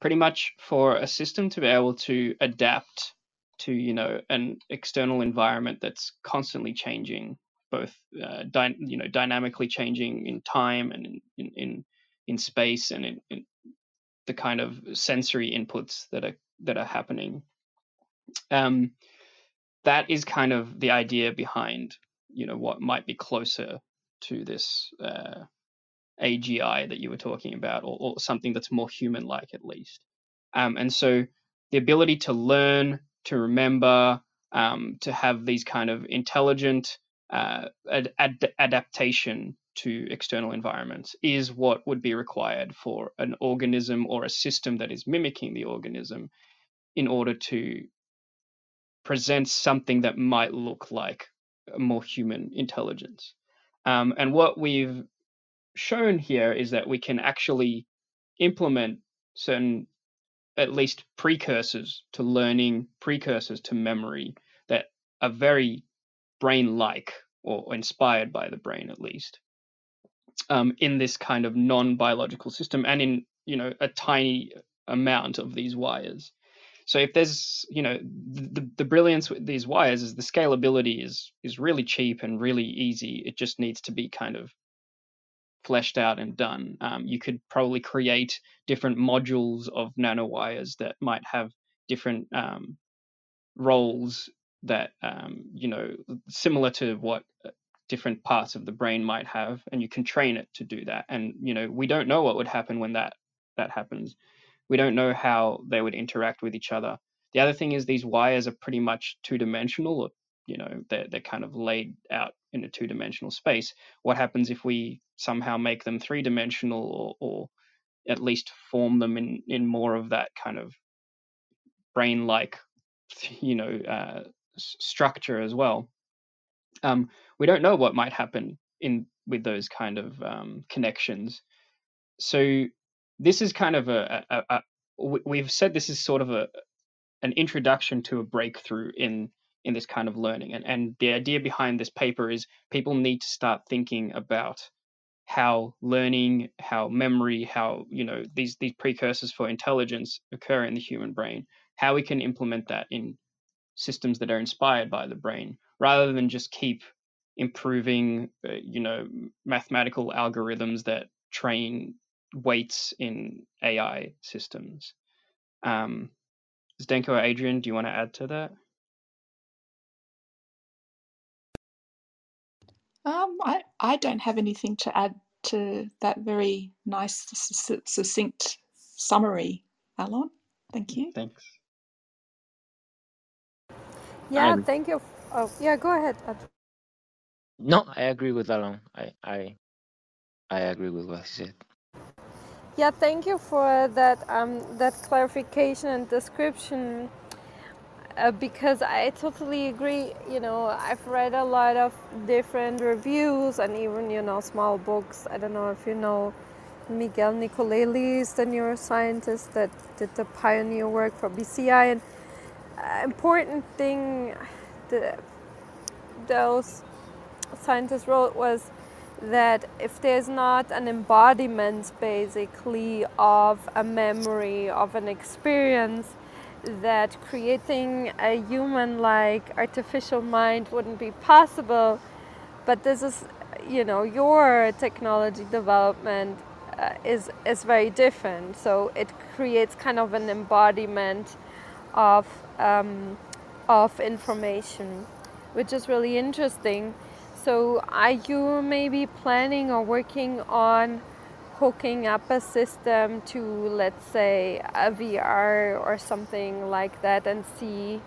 [SPEAKER 2] pretty much for a system to be able to adapt to you know an external environment that's constantly changing, both uh, you know dynamically changing in time and in in, in in space and in, in the kind of sensory inputs that are that are happening. Um, that is kind of the idea behind you know what might be closer to this uh, AGI that you were talking about, or, or something that's more human-like at least. Um, and so the ability to learn, to remember, um, to have these kind of intelligent uh, ad- ad- adaptation to external environments is what would be required for an organism or a system that is mimicking the organism in order to present something that might look like more human intelligence. Um, and what we've shown here is that we can actually implement certain, at least precursors to learning, precursors to memory that are very brain like or inspired by the brain at least um, in this kind of non-biological system and in you know a tiny amount of these wires. So if there's you know the, the brilliance with these wires is the scalability is is really cheap and really easy. It just needs to be kind of fleshed out and done. Um, you could probably create different modules of nanowires that might have different um, roles that um, you know similar to what uh, different parts of the brain might have and you can train it to do that. And you know we don't know what would happen when that that happens. We don't know how they would interact with each other. The other thing is these wires are pretty much two dimensional you know they're, they're kind of laid out in a two dimensional space. What happens if we somehow make them three dimensional or, or at least form them in in more of that kind of brain like you know uh, structure as well um, we don't know what might happen in with those kind of um, connections. So this is kind of a, a, a, we've said this is sort of a an introduction to a breakthrough in in this kind of learning and and the idea behind this paper is people need to start thinking about how learning how memory how you know these these precursors for intelligence occur in the human brain how we can implement that in systems that are inspired by the brain rather than just keep improving uh, you know mathematical algorithms that train weights in ai systems. Um Zdenka or adrian do you want to add to that?
[SPEAKER 4] Um, I, I don't have anything to add to that very nice succinct summary alon. Thank you.
[SPEAKER 2] thanks
[SPEAKER 1] yeah thank you oh yeah go ahead
[SPEAKER 6] no, I agree with Alon. I, I, I agree with what he said.
[SPEAKER 1] Yeah, thank you for that um, that clarification and description. Uh, because I totally agree. You know, I've read a lot of different reviews and even you know small books. I don't know if you know Miguel Nicolelis, the neuroscientist that did the pioneer work for BCI. And important thing, the, those scientists wrote was that if there's not an embodiment basically of a memory, of an experience, that creating a human like artificial mind wouldn't be possible. But this is, you know, your technology development uh, is, is very different. So it creates kind of an embodiment of, um, of information, which is really interesting. So are you maybe planning or working on hooking up a system to let's say a VR or something like that and see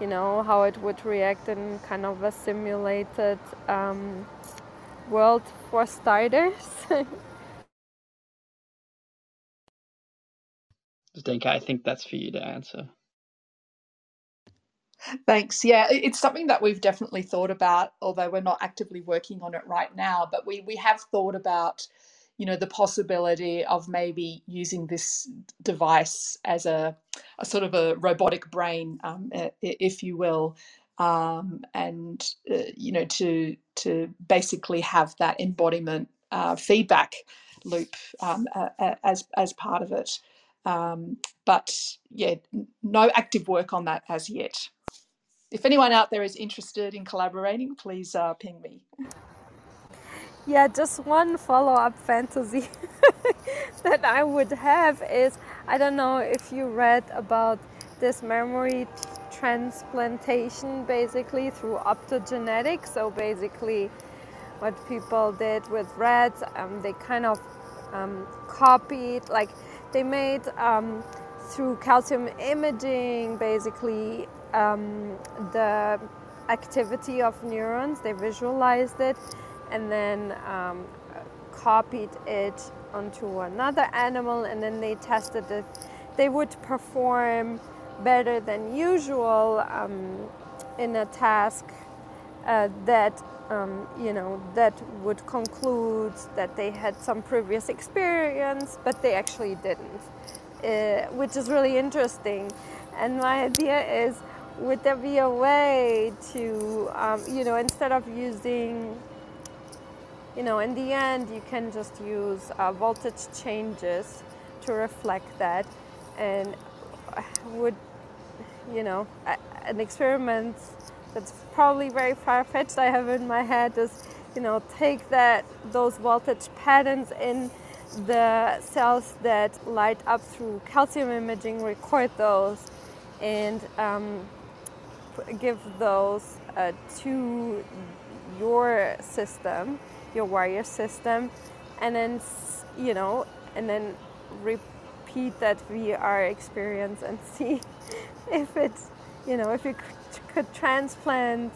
[SPEAKER 1] you know how it would react in kind of a simulated um, world for starters
[SPEAKER 2] Zdenka, I think that's for you to answer.
[SPEAKER 4] Thanks. Yeah, it's something that we've definitely thought about, although we're not actively working on it right now. But we we have thought about, you know, the possibility of maybe using this device as a, a sort of a robotic brain, um, if you will, um, and uh, you know, to to basically have that embodiment uh, feedback loop um, uh, as as part of it. Um, but yeah, no active work on that as yet if anyone out there is interested in collaborating, please uh, ping me.
[SPEAKER 1] Yeah, just one follow up fantasy that I would have is I don't know if you read about this memory transplantation basically through optogenetics. So basically, what people did with rats, um, they kind of um, copied, like they made um, through calcium imaging basically um, the activity of neurons, they visualized it and then um, copied it onto another animal and then they tested it. They would perform better than usual um, in a task uh, that um, you know that would conclude that they had some previous experience, but they actually didn't, uh, which is really interesting. And my idea is would there be a way to, um, you know, instead of using, you know, in the end, you can just use uh, voltage changes to reflect that. And would, you know, an experiment that's probably very far fetched I have in my head is, you know, take that those voltage patterns in the cells that light up through calcium imaging, record those, and um, give those uh, to your system, your wire system, and then you know, and then repeat that VR experience and see if it's you know if you could transplant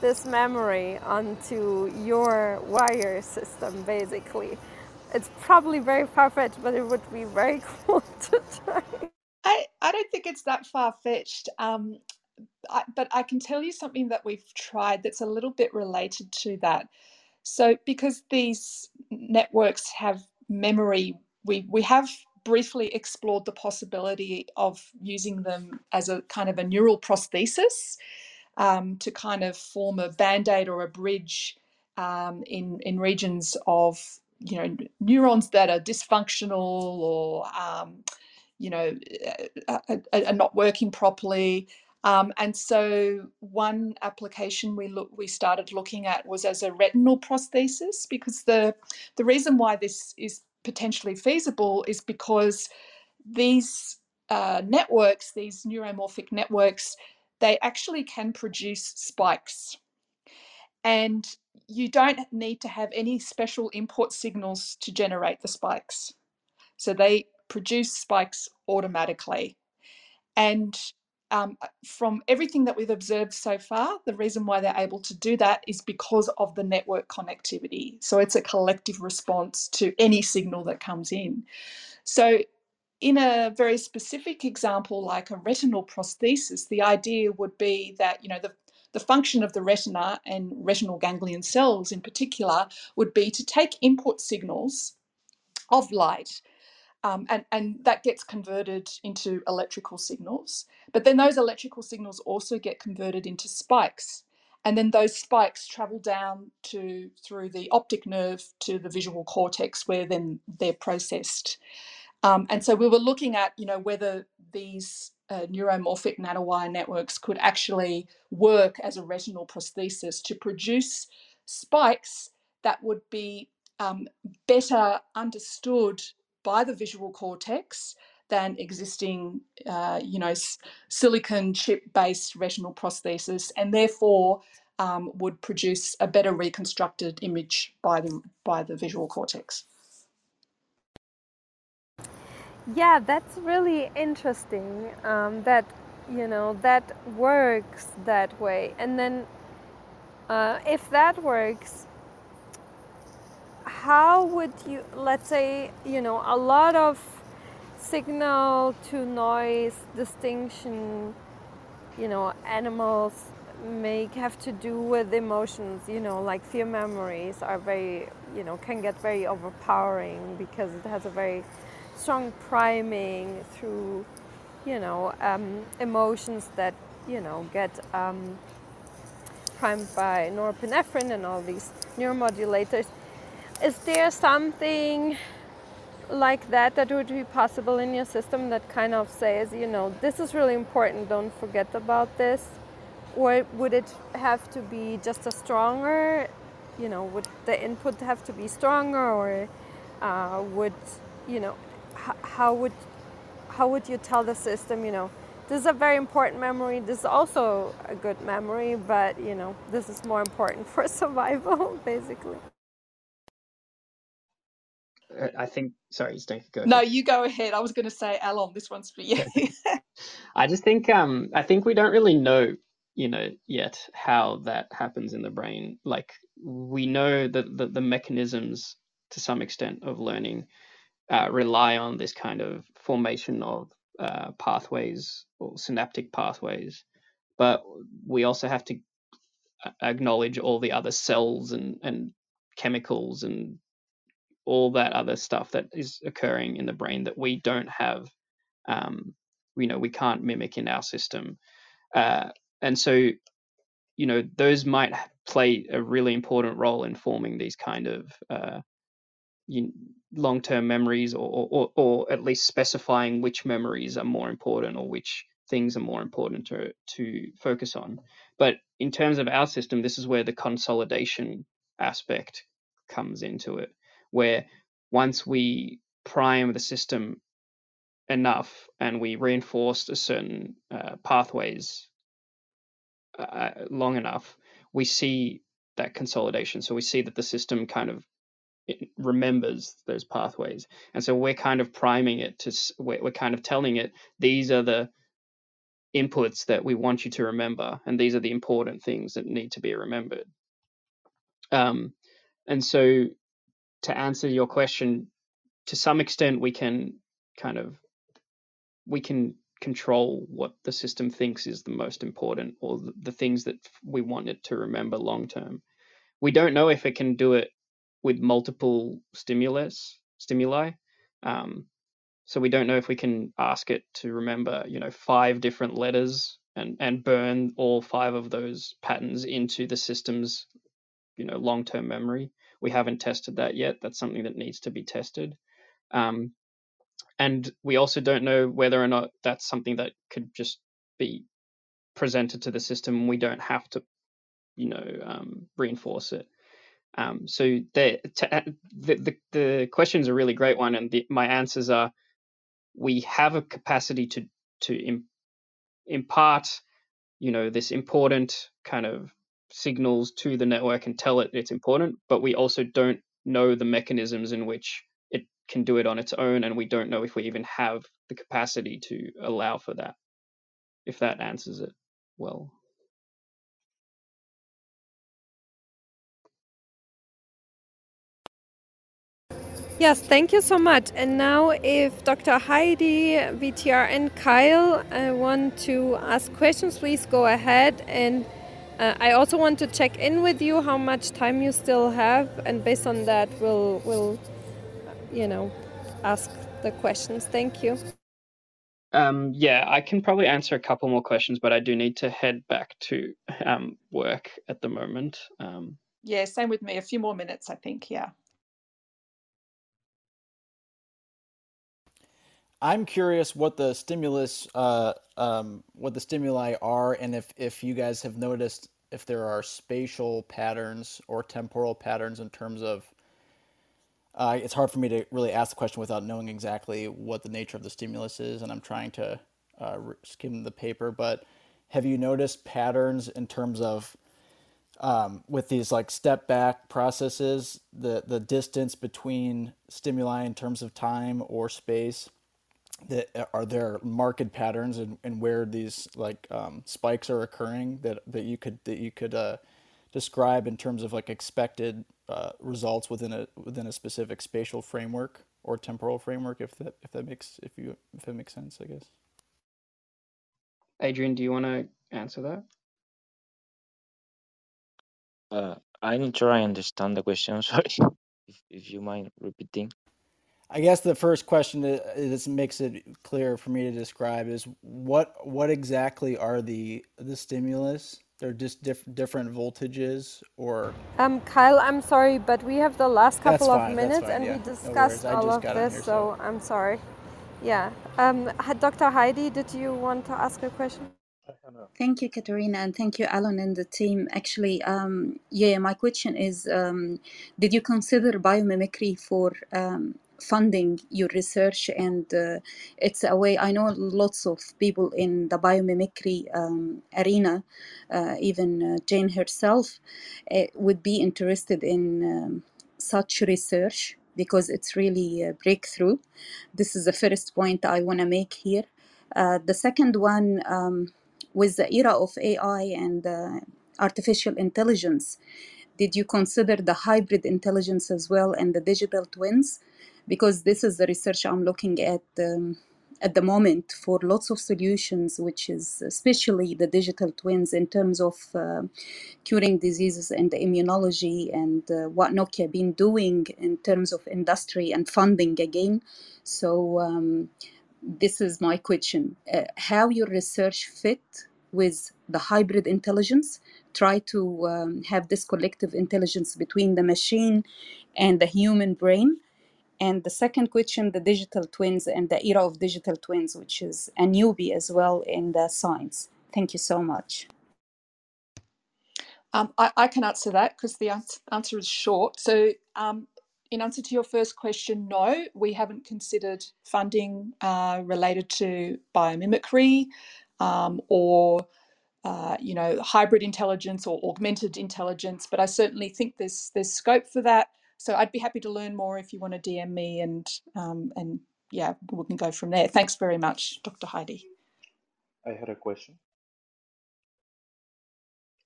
[SPEAKER 1] this memory onto your wire system basically. It's probably very far-fetched but it would be very cool to try.
[SPEAKER 4] I, I don't think it's that far-fetched um, I, but I can tell you something that we've tried that's a little bit related to that. So, because these networks have memory, we, we have briefly explored the possibility of using them as a kind of a neural prosthesis um, to kind of form a band aid or a bridge um, in, in regions of you know neurons that are dysfunctional or um, you know are, are, are, not working properly um, and so one application we look we started looking at was as a retinal prosthesis because the the reason why this is potentially feasible is because these uh, networks, these neuromorphic networks, they actually can produce spikes. And you don't need to have any special input signals to generate the spikes. So they produce spikes automatically. And um, from everything that we've observed so far, the reason why they're able to do that is because of the network connectivity. So it's a collective response to any signal that comes in. So, in a very specific example, like a retinal prosthesis, the idea would be that you know the the function of the retina and retinal ganglion cells in particular would be to take input signals of light um, and, and that gets converted into electrical signals. But then those electrical signals also get converted into spikes. and then those spikes travel down to through the optic nerve to the visual cortex where then they're processed um, and so we were looking at you know whether these uh, neuromorphic nanowire networks could actually work as a retinal prosthesis to produce spikes that would be um, better understood by the visual cortex than existing, uh, you know, silicon chip-based retinal prosthesis, and therefore um, would produce a better reconstructed image by the by the visual cortex.
[SPEAKER 1] Yeah, that's really interesting. Um, that you know that works that way, and then uh, if that works, how would you? Let's say you know a lot of signal to noise distinction. You know, animals make have to do with emotions. You know, like fear memories are very you know can get very overpowering because it has a very strong priming through, you know, um, emotions that, you know, get um, primed by norepinephrine and all these neuromodulators. Is there something like that that would be possible in your system that kind of says, you know, this is really important, don't forget about this? Or would it have to be just a stronger, you know, would the input have to be stronger or uh, would, you know, how would how would you tell the system you know this is a very important memory this is also a good memory but you know this is more important for survival basically
[SPEAKER 2] I think. Sorry, go.
[SPEAKER 4] Ahead. No, you go ahead. I was going to say, Alon, this one's for you.
[SPEAKER 2] I just think. Um, I think we don't really know, you know, yet how that happens in the brain. Like we know that the, the mechanisms to some extent of learning uh, rely on this kind of formation of uh, pathways or synaptic pathways, but we also have to acknowledge all the other cells and, and chemicals and all that other stuff that is occurring in the brain that we don't have, um, you know, we can't mimic in our system. Uh, and so, you know, those might play a really important role in forming these kind of uh, you, long-term memories or, or, or at least specifying which memories are more important or which things are more important to, to focus on. But in terms of our system, this is where the consolidation aspect comes into it, where once we prime the system enough and we reinforced a certain uh, pathways uh, long enough, we see that consolidation. So we see that the system kind of remembers those pathways and so we're kind of priming it to we're, we're kind of telling it these are the inputs that we want you to remember and these are the important things that need to be remembered um, and so to answer your question to some extent we can kind of we can control what the system thinks is the most important or the, the things that we want it to remember long term we don't know if it can do it with multiple stimulus stimuli. Um, so we don't know if we can ask it to remember, you know, five different letters and and burn all five of those patterns into the system's, you know, long-term memory. We haven't tested that yet. That's something that needs to be tested. Um, and we also don't know whether or not that's something that could just be presented to the system. We don't have to, you know, um, reinforce it. Um, so the, uh, the, the the question's a really great one, and the, my answers are: we have a capacity to to Im, impart, you know, this important kind of signals to the network and tell it it's important, but we also don't know the mechanisms in which it can do it on its own, and we don't know if we even have the capacity to allow for that. If that answers it well.
[SPEAKER 1] Yes, thank you so much. And now, if Dr. Heidi, VTR, and Kyle uh, want to ask questions, please go ahead. And uh, I also want to check in with you how much time you still have, and based on that, we'll we'll you know ask the questions. Thank you.
[SPEAKER 2] Um, yeah, I can probably answer a couple more questions, but I do need to head back to um, work at the moment. Um,
[SPEAKER 4] Yeah, same with me. A few more minutes, I think. Yeah.
[SPEAKER 7] I'm curious what the stimulus, uh, um, what the stimuli are, and if if you guys have noticed if there are spatial patterns or temporal patterns in terms of. Uh, it's hard for me to really ask the question without knowing exactly what the nature of the stimulus is, and I'm trying to uh, skim the paper. But have you noticed patterns in terms of um, with these like step back processes, the the distance between stimuli in terms of time or space that uh, are there market patterns and, and where these like um, spikes are occurring that, that you could that you could uh, describe in terms of like expected uh, results within a within a specific spatial framework or temporal framework if that if that makes if you if that makes sense I guess.
[SPEAKER 2] Adrian, do you want to answer that?
[SPEAKER 6] Uh, I'm not sure I understand the question. Sorry, if if you mind repeating.
[SPEAKER 7] I guess the first question that this makes it clear for me to describe is what what exactly are the the stimulus? They're just diff, different voltages, or
[SPEAKER 1] Um, Kyle, I'm sorry, but we have the last couple of
[SPEAKER 7] fine. That's
[SPEAKER 1] minutes
[SPEAKER 7] fine.
[SPEAKER 1] and we
[SPEAKER 7] Yeah, no worries.
[SPEAKER 1] discussed
[SPEAKER 7] I
[SPEAKER 1] all of this,
[SPEAKER 7] here, so
[SPEAKER 1] so I'm sorry. Yeah. Um, Dr. Heidi, did you want to ask a question?
[SPEAKER 8] Thank you, Katerina, and thank you, Alon and the team. Actually, um, yeah, my question is um, Did you consider biomimicry for um, funding your research? And uh, it's a way, I know lots of people in the biomimicry um, arena, uh, even uh, Jane herself, uh, would be interested in um, such research because it's really a breakthrough. This is the first point I want to make here. Uh, the second one, um, with the era of AI and uh, artificial intelligence, did you consider the hybrid intelligence as well and the digital twins? Because this is the research I'm looking at um, at the moment for lots of solutions, which is especially the digital twins in terms of uh, curing diseases and immunology and uh, what Nokia been doing in terms of industry and funding again. So. Um, this is my question uh, how your research fit with the hybrid intelligence try to um, have this collective intelligence between the machine and the human brain and the second question the digital twins and the era of digital twins which is a newbie as well in the science thank you so much
[SPEAKER 4] Um, I, I can answer that because the answer, answer is short. So, um, in answer to your first question, no, we haven't considered funding uh, related to biomimicry um, or uh, you know hybrid intelligence or augmented intelligence. But I certainly think there's there's scope for that. So I'd be happy to learn more if you want to DM me and um, and yeah, we can go from there. Thanks very much, Dr. Heidi.
[SPEAKER 9] I had a question.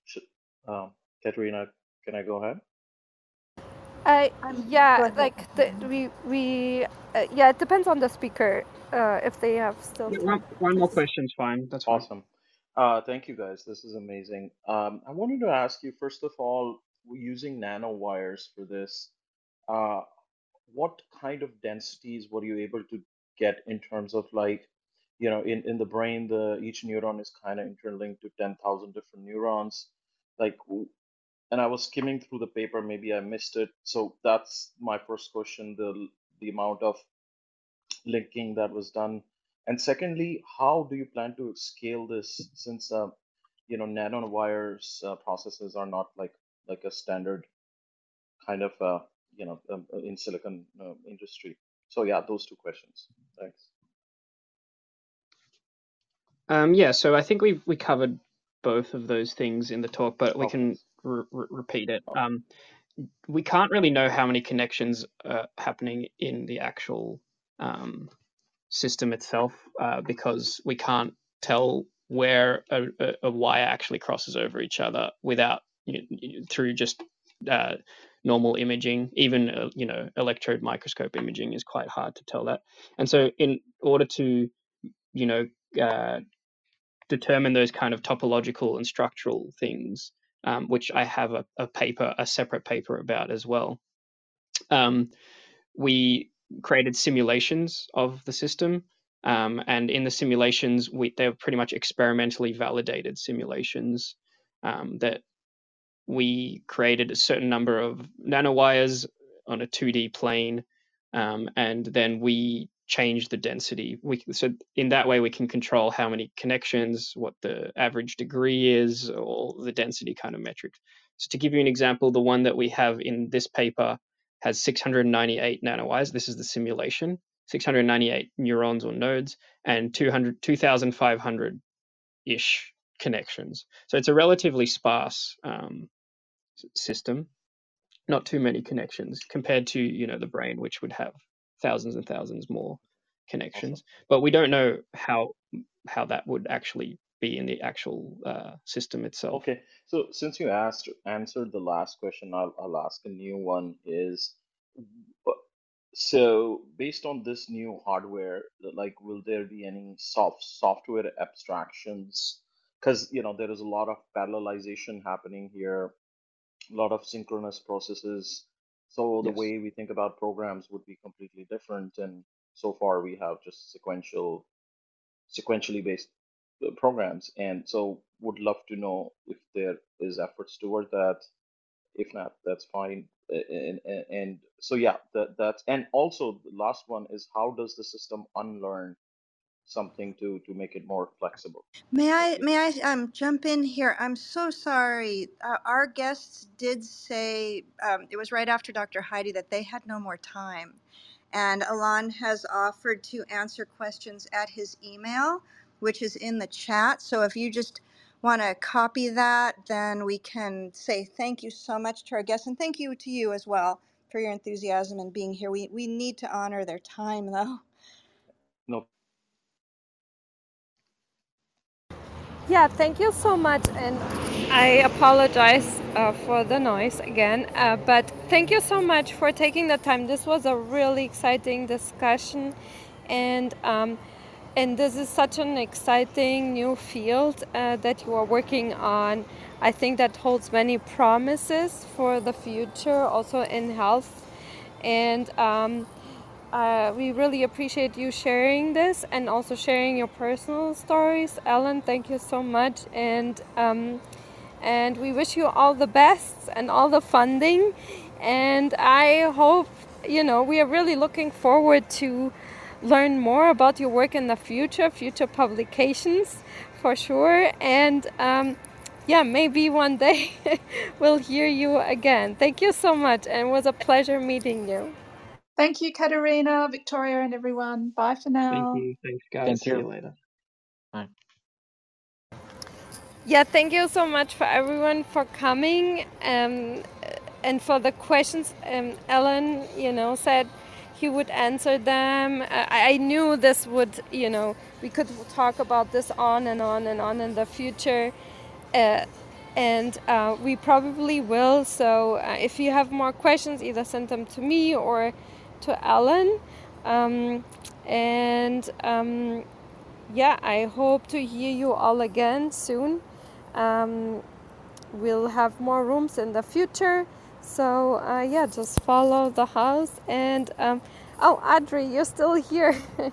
[SPEAKER 9] Should, um, Katerina, can I go ahead?
[SPEAKER 1] Uh, yeah, like the, we we uh, yeah, it depends on the speaker uh, if they have still
[SPEAKER 2] Yeah, one, one more question's fine. That's fine.
[SPEAKER 9] Awesome. Uh, thank you guys. This is amazing. Um, I wanted to ask you, first of all, we're using nanowires for this. Uh, what kind of densities were you able to get in terms of like, you know, in, in the brain, the each neuron is kind of interlinked to 10,000 different neurons. Like, and I was skimming through the paper, maybe I missed it. So that's my first question, the the amount of linking that was done. And secondly, how do you plan to scale this since uh, you know nanowires uh, processes are not like like a standard kind of uh, you know um, uh, in silicon uh, industry. So yeah, those two questions. Thanks.
[SPEAKER 2] Um, yeah, so I think we we covered both of those things in the talk, but we
[SPEAKER 9] Okay.
[SPEAKER 2] can re- re- repeat it. Um, we can't really know how many connections are happening in the actual um, system itself uh, because we can't tell where a, a, a wire actually crosses over each other without you know, through just uh, normal imaging. Even uh, you know electron microscope imaging is quite hard to tell that. And so, in order to you know uh, determine those kind of topological and structural things, um, which I have a, a paper, a separate paper about as well. Um, we created simulations of the system Um, and in the simulations, we, they're pretty much experimentally validated simulations um, that we created a certain number of nanowires on a 2D plane, um, and then we changed the density. We so in that way we can control how many connections, what the average degree is, or the density kind of metric. So to give you an example, the one that we have in this paper has 698 nanowires. This is the simulation. 698 neurons or nodes and 200 2500 ish connections so it's a relatively sparse um, system not too many connections compared to you know the brain which would have thousands and thousands more
[SPEAKER 9] Awesome.
[SPEAKER 2] connections but we don't know how how that would actually be in the actual uh, system itself
[SPEAKER 9] Okay, so since you asked answered the last question, I'll I'll ask a new one. Is so based on this new hardware, like, will there be any soft software abstractions? Because you know there is a lot of parallelization happening here, a lot of synchronous processes. So the
[SPEAKER 2] yes
[SPEAKER 9] way we think about programs would be completely different. And so far we have just sequential sequentially based uh, programs. And so would love to know if there is efforts toward that. If not, that's fine. And, and, and so yeah, that that's and also the last one is how does the system unlearn something to to make it more flexible?
[SPEAKER 3] May I may I um, jump in here? I'm so sorry. Uh, our guests did say um, it was right after Dr. Heidi that they had no more time, and Alon has offered to answer questions at his email, which is in the chat. So if you just want to copy that, then we can say thank you so much to our guests and thank you to you as well for your enthusiasm and being here. We we need to honor their time though.
[SPEAKER 1] Yeah, thank you so much. And I apologize uh, for the noise again. Uh, but thank you so much for taking the time. This was a really exciting discussion. And um, and this is such an exciting new field uh, that you are working on. I think that holds many promises for the future, also in health. And um, uh, we really appreciate you sharing this and also sharing your personal stories. Alon, thank you so much. And um, and we wish you all the best and all the funding. And I hope, you know, we are really looking forward to learn more about your work in the future, future publications for sure. And um, yeah, maybe one day we'll hear you again. Thank you so much, and it was a pleasure meeting you.
[SPEAKER 4] Thank you, Katerina, Victoria, and everyone. Bye for now.
[SPEAKER 2] thank
[SPEAKER 4] now.
[SPEAKER 2] you thanks guys
[SPEAKER 6] Thank
[SPEAKER 2] see you
[SPEAKER 6] you.
[SPEAKER 2] later
[SPEAKER 6] Bye.
[SPEAKER 1] Yeah, thank you so much for everyone for coming um, and for the questions. Um, Alon, you know, said he would answer them. I, I knew this would, you know, we could talk about this on and on and on in the future. Uh, and uh, we probably will. So uh, if you have more questions, either send them to me or to Alon. Um, and um, yeah, I hope to hear you all again soon. Um, we'll have more rooms in the future. So uh, yeah, just follow the house. And um, oh, Audrey, you're still here.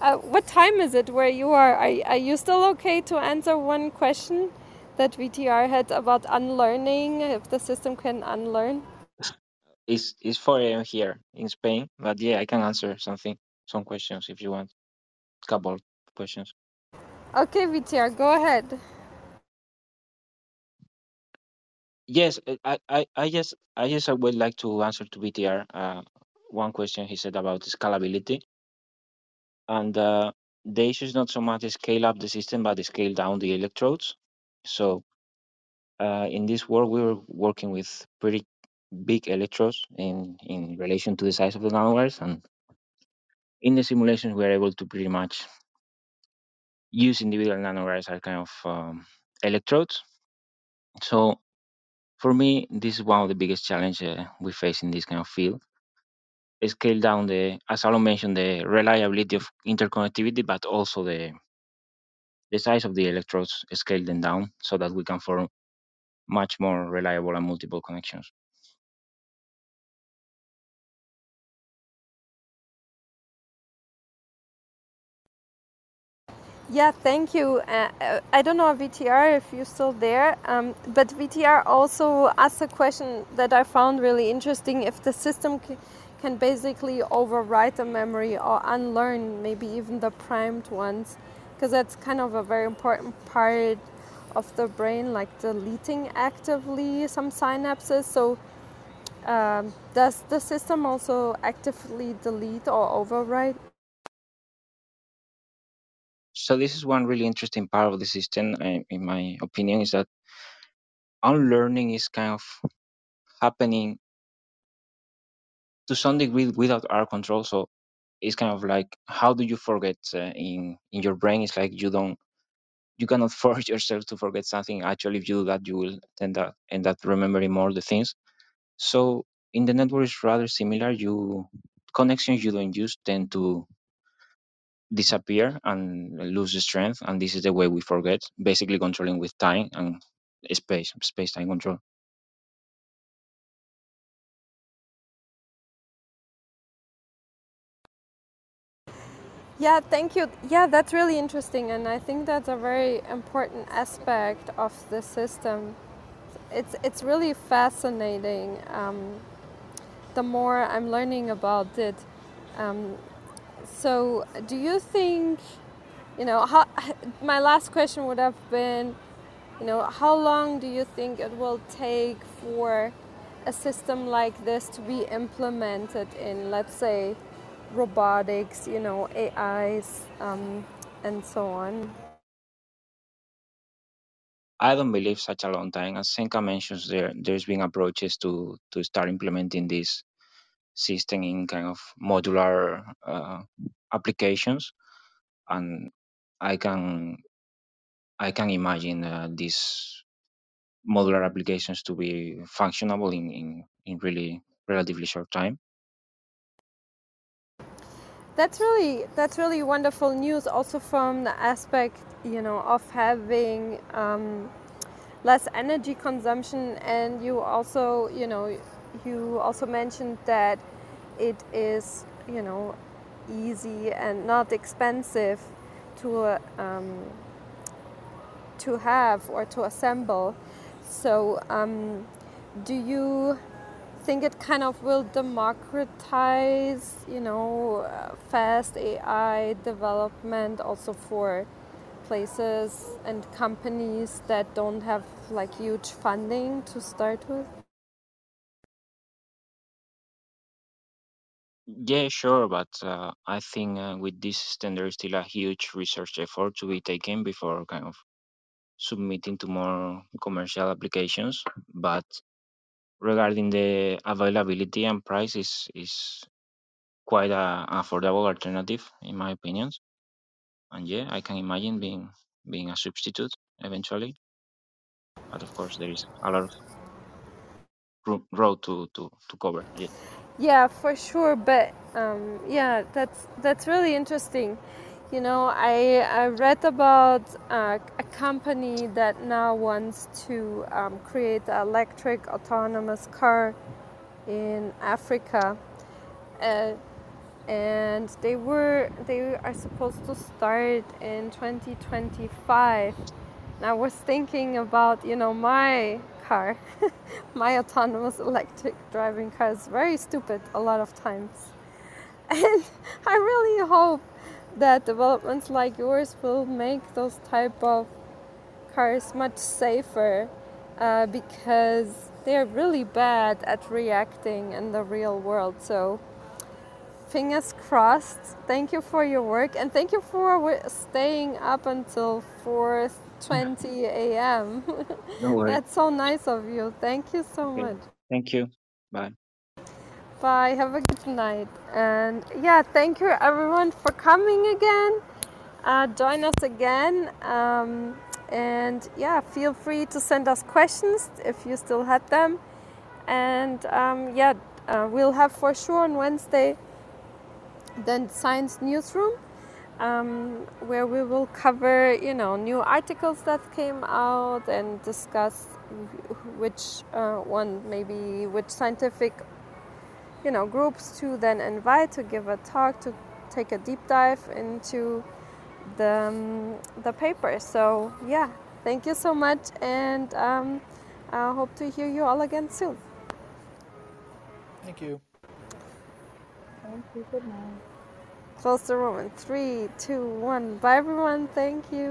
[SPEAKER 1] uh, what time is it where you are? are? Are you still okay to answer one question that VTR had about unlearning? If the system can unlearn?
[SPEAKER 6] It's it's 4 a.m. here in Spain, but yeah, I can answer something, some questions if you want. Couple questions.
[SPEAKER 1] Okay, VTR, go ahead.
[SPEAKER 6] Yes, uh, I I I just I just uh, would like to answer to VTR. Uh, one question he said about scalability, and uh, the issue is not so much scale up the system, but scale down the electrodes. So uh, in this work, we were working with pretty big electrodes in in relation to the size of the nanowires, and in the simulations, we are able to pretty much use individual nanowires as kind of um, electrodes. So for me, this is one of the biggest challenges uh, we face in this kind of field scale down the, as Alon mentioned, the reliability of interconnectivity, but also the the size of the electrodes, scale them down so that we can form much more reliable and multiple connections.
[SPEAKER 1] Yeah, thank you. Uh, uh I don't know VTR if you're still there, um, but VTR also asked a question that I found really interesting. If the system can basically overwrite the memory or unlearn maybe even the primed ones, because that's kind of a very important part of the brain, like deleting actively some synapses. So, um, does the system also actively delete or overwrite?
[SPEAKER 6] So this is one really interesting part of the system, in my opinion, is that unlearning is kind of happening to some degree without our control. So it's kind of like how do you forget uh, in in your brain? It's like you don't you cannot force yourself to forget something. Actually, if you do that, you will tend to end up remembering more the things. So in the network, is rather similar. You connections you don't use tend to disappear and lose strength, and this is the way we forget. Basically, controlling with time and space, space time control.
[SPEAKER 1] Yeah, thank you. Yeah, that's really interesting, and I think that's a very important aspect of the system. It's it's really fascinating. Um, the more I'm learning about it, um, so do you think, you know, how? My last question would have been, you know, how long do you think it will take for a system like this to be implemented in, let's say, robotics, you know, AIs, um, and so on?
[SPEAKER 6] I don't believe such a long time. As Zdenka mentions, there there's been approaches to to start implementing this system in kind of modular uh, applications, and I can I can imagine uh, these modular applications to be functionable in, in in really relatively short time.
[SPEAKER 1] That's really that's really wonderful news. Also from the aspect you know of having um, less energy consumption, and you also you know you also mentioned that it is you know easy and not expensive to um, to have or to assemble. So um, do you think it kind of will democratize, you know, fast AI development also for places and companies that don't have like huge funding to start with?
[SPEAKER 6] Yeah, sure, but uh, I think uh, with this system there is still a huge research effort to be taken before kind of submitting to more commercial applications. But regarding the availability and price is is quite a affordable alternative in my opinion and yeah i can imagine being being a substitute eventually but of course there is a lot of road to to to cover yeah
[SPEAKER 1] yeah for sure but um, yeah that's that's really interesting. You know i, I read about uh, a company that now wants to um, create an electric autonomous car in africa uh, and they were they are supposed to start in 2025 and i was thinking about you know my car. My autonomous electric driving car is very stupid a lot of times. And i really hope that developments like yours will make those type of cars much safer uh, because they're really bad at reacting in the real world. So fingers crossed. Thank you for your work and thank you for staying up until 4:20 a.m.
[SPEAKER 6] No worries.
[SPEAKER 1] That's so nice of you. Thank you so okay. much.
[SPEAKER 6] Thank you. Bye.
[SPEAKER 1] Bye. Have a good night. And yeah, thank you everyone for coming again. Uh, join us again. Um, and yeah, feel free to send us questions if you still had them. And um, yeah, uh, we'll have for sure on Wednesday then Science Newsroom, um, where we will cover, you know, new articles that came out and discuss which uh, one, maybe which scientific, you know, groups to then invite to give a talk to take a deep dive into the um, the paper. So yeah, thank you so much, and um, I hope to hear you all again soon.
[SPEAKER 7] Thank you.
[SPEAKER 4] Thank you. Good night.
[SPEAKER 1] Close the room in three, two, one. Bye everyone. Thank you.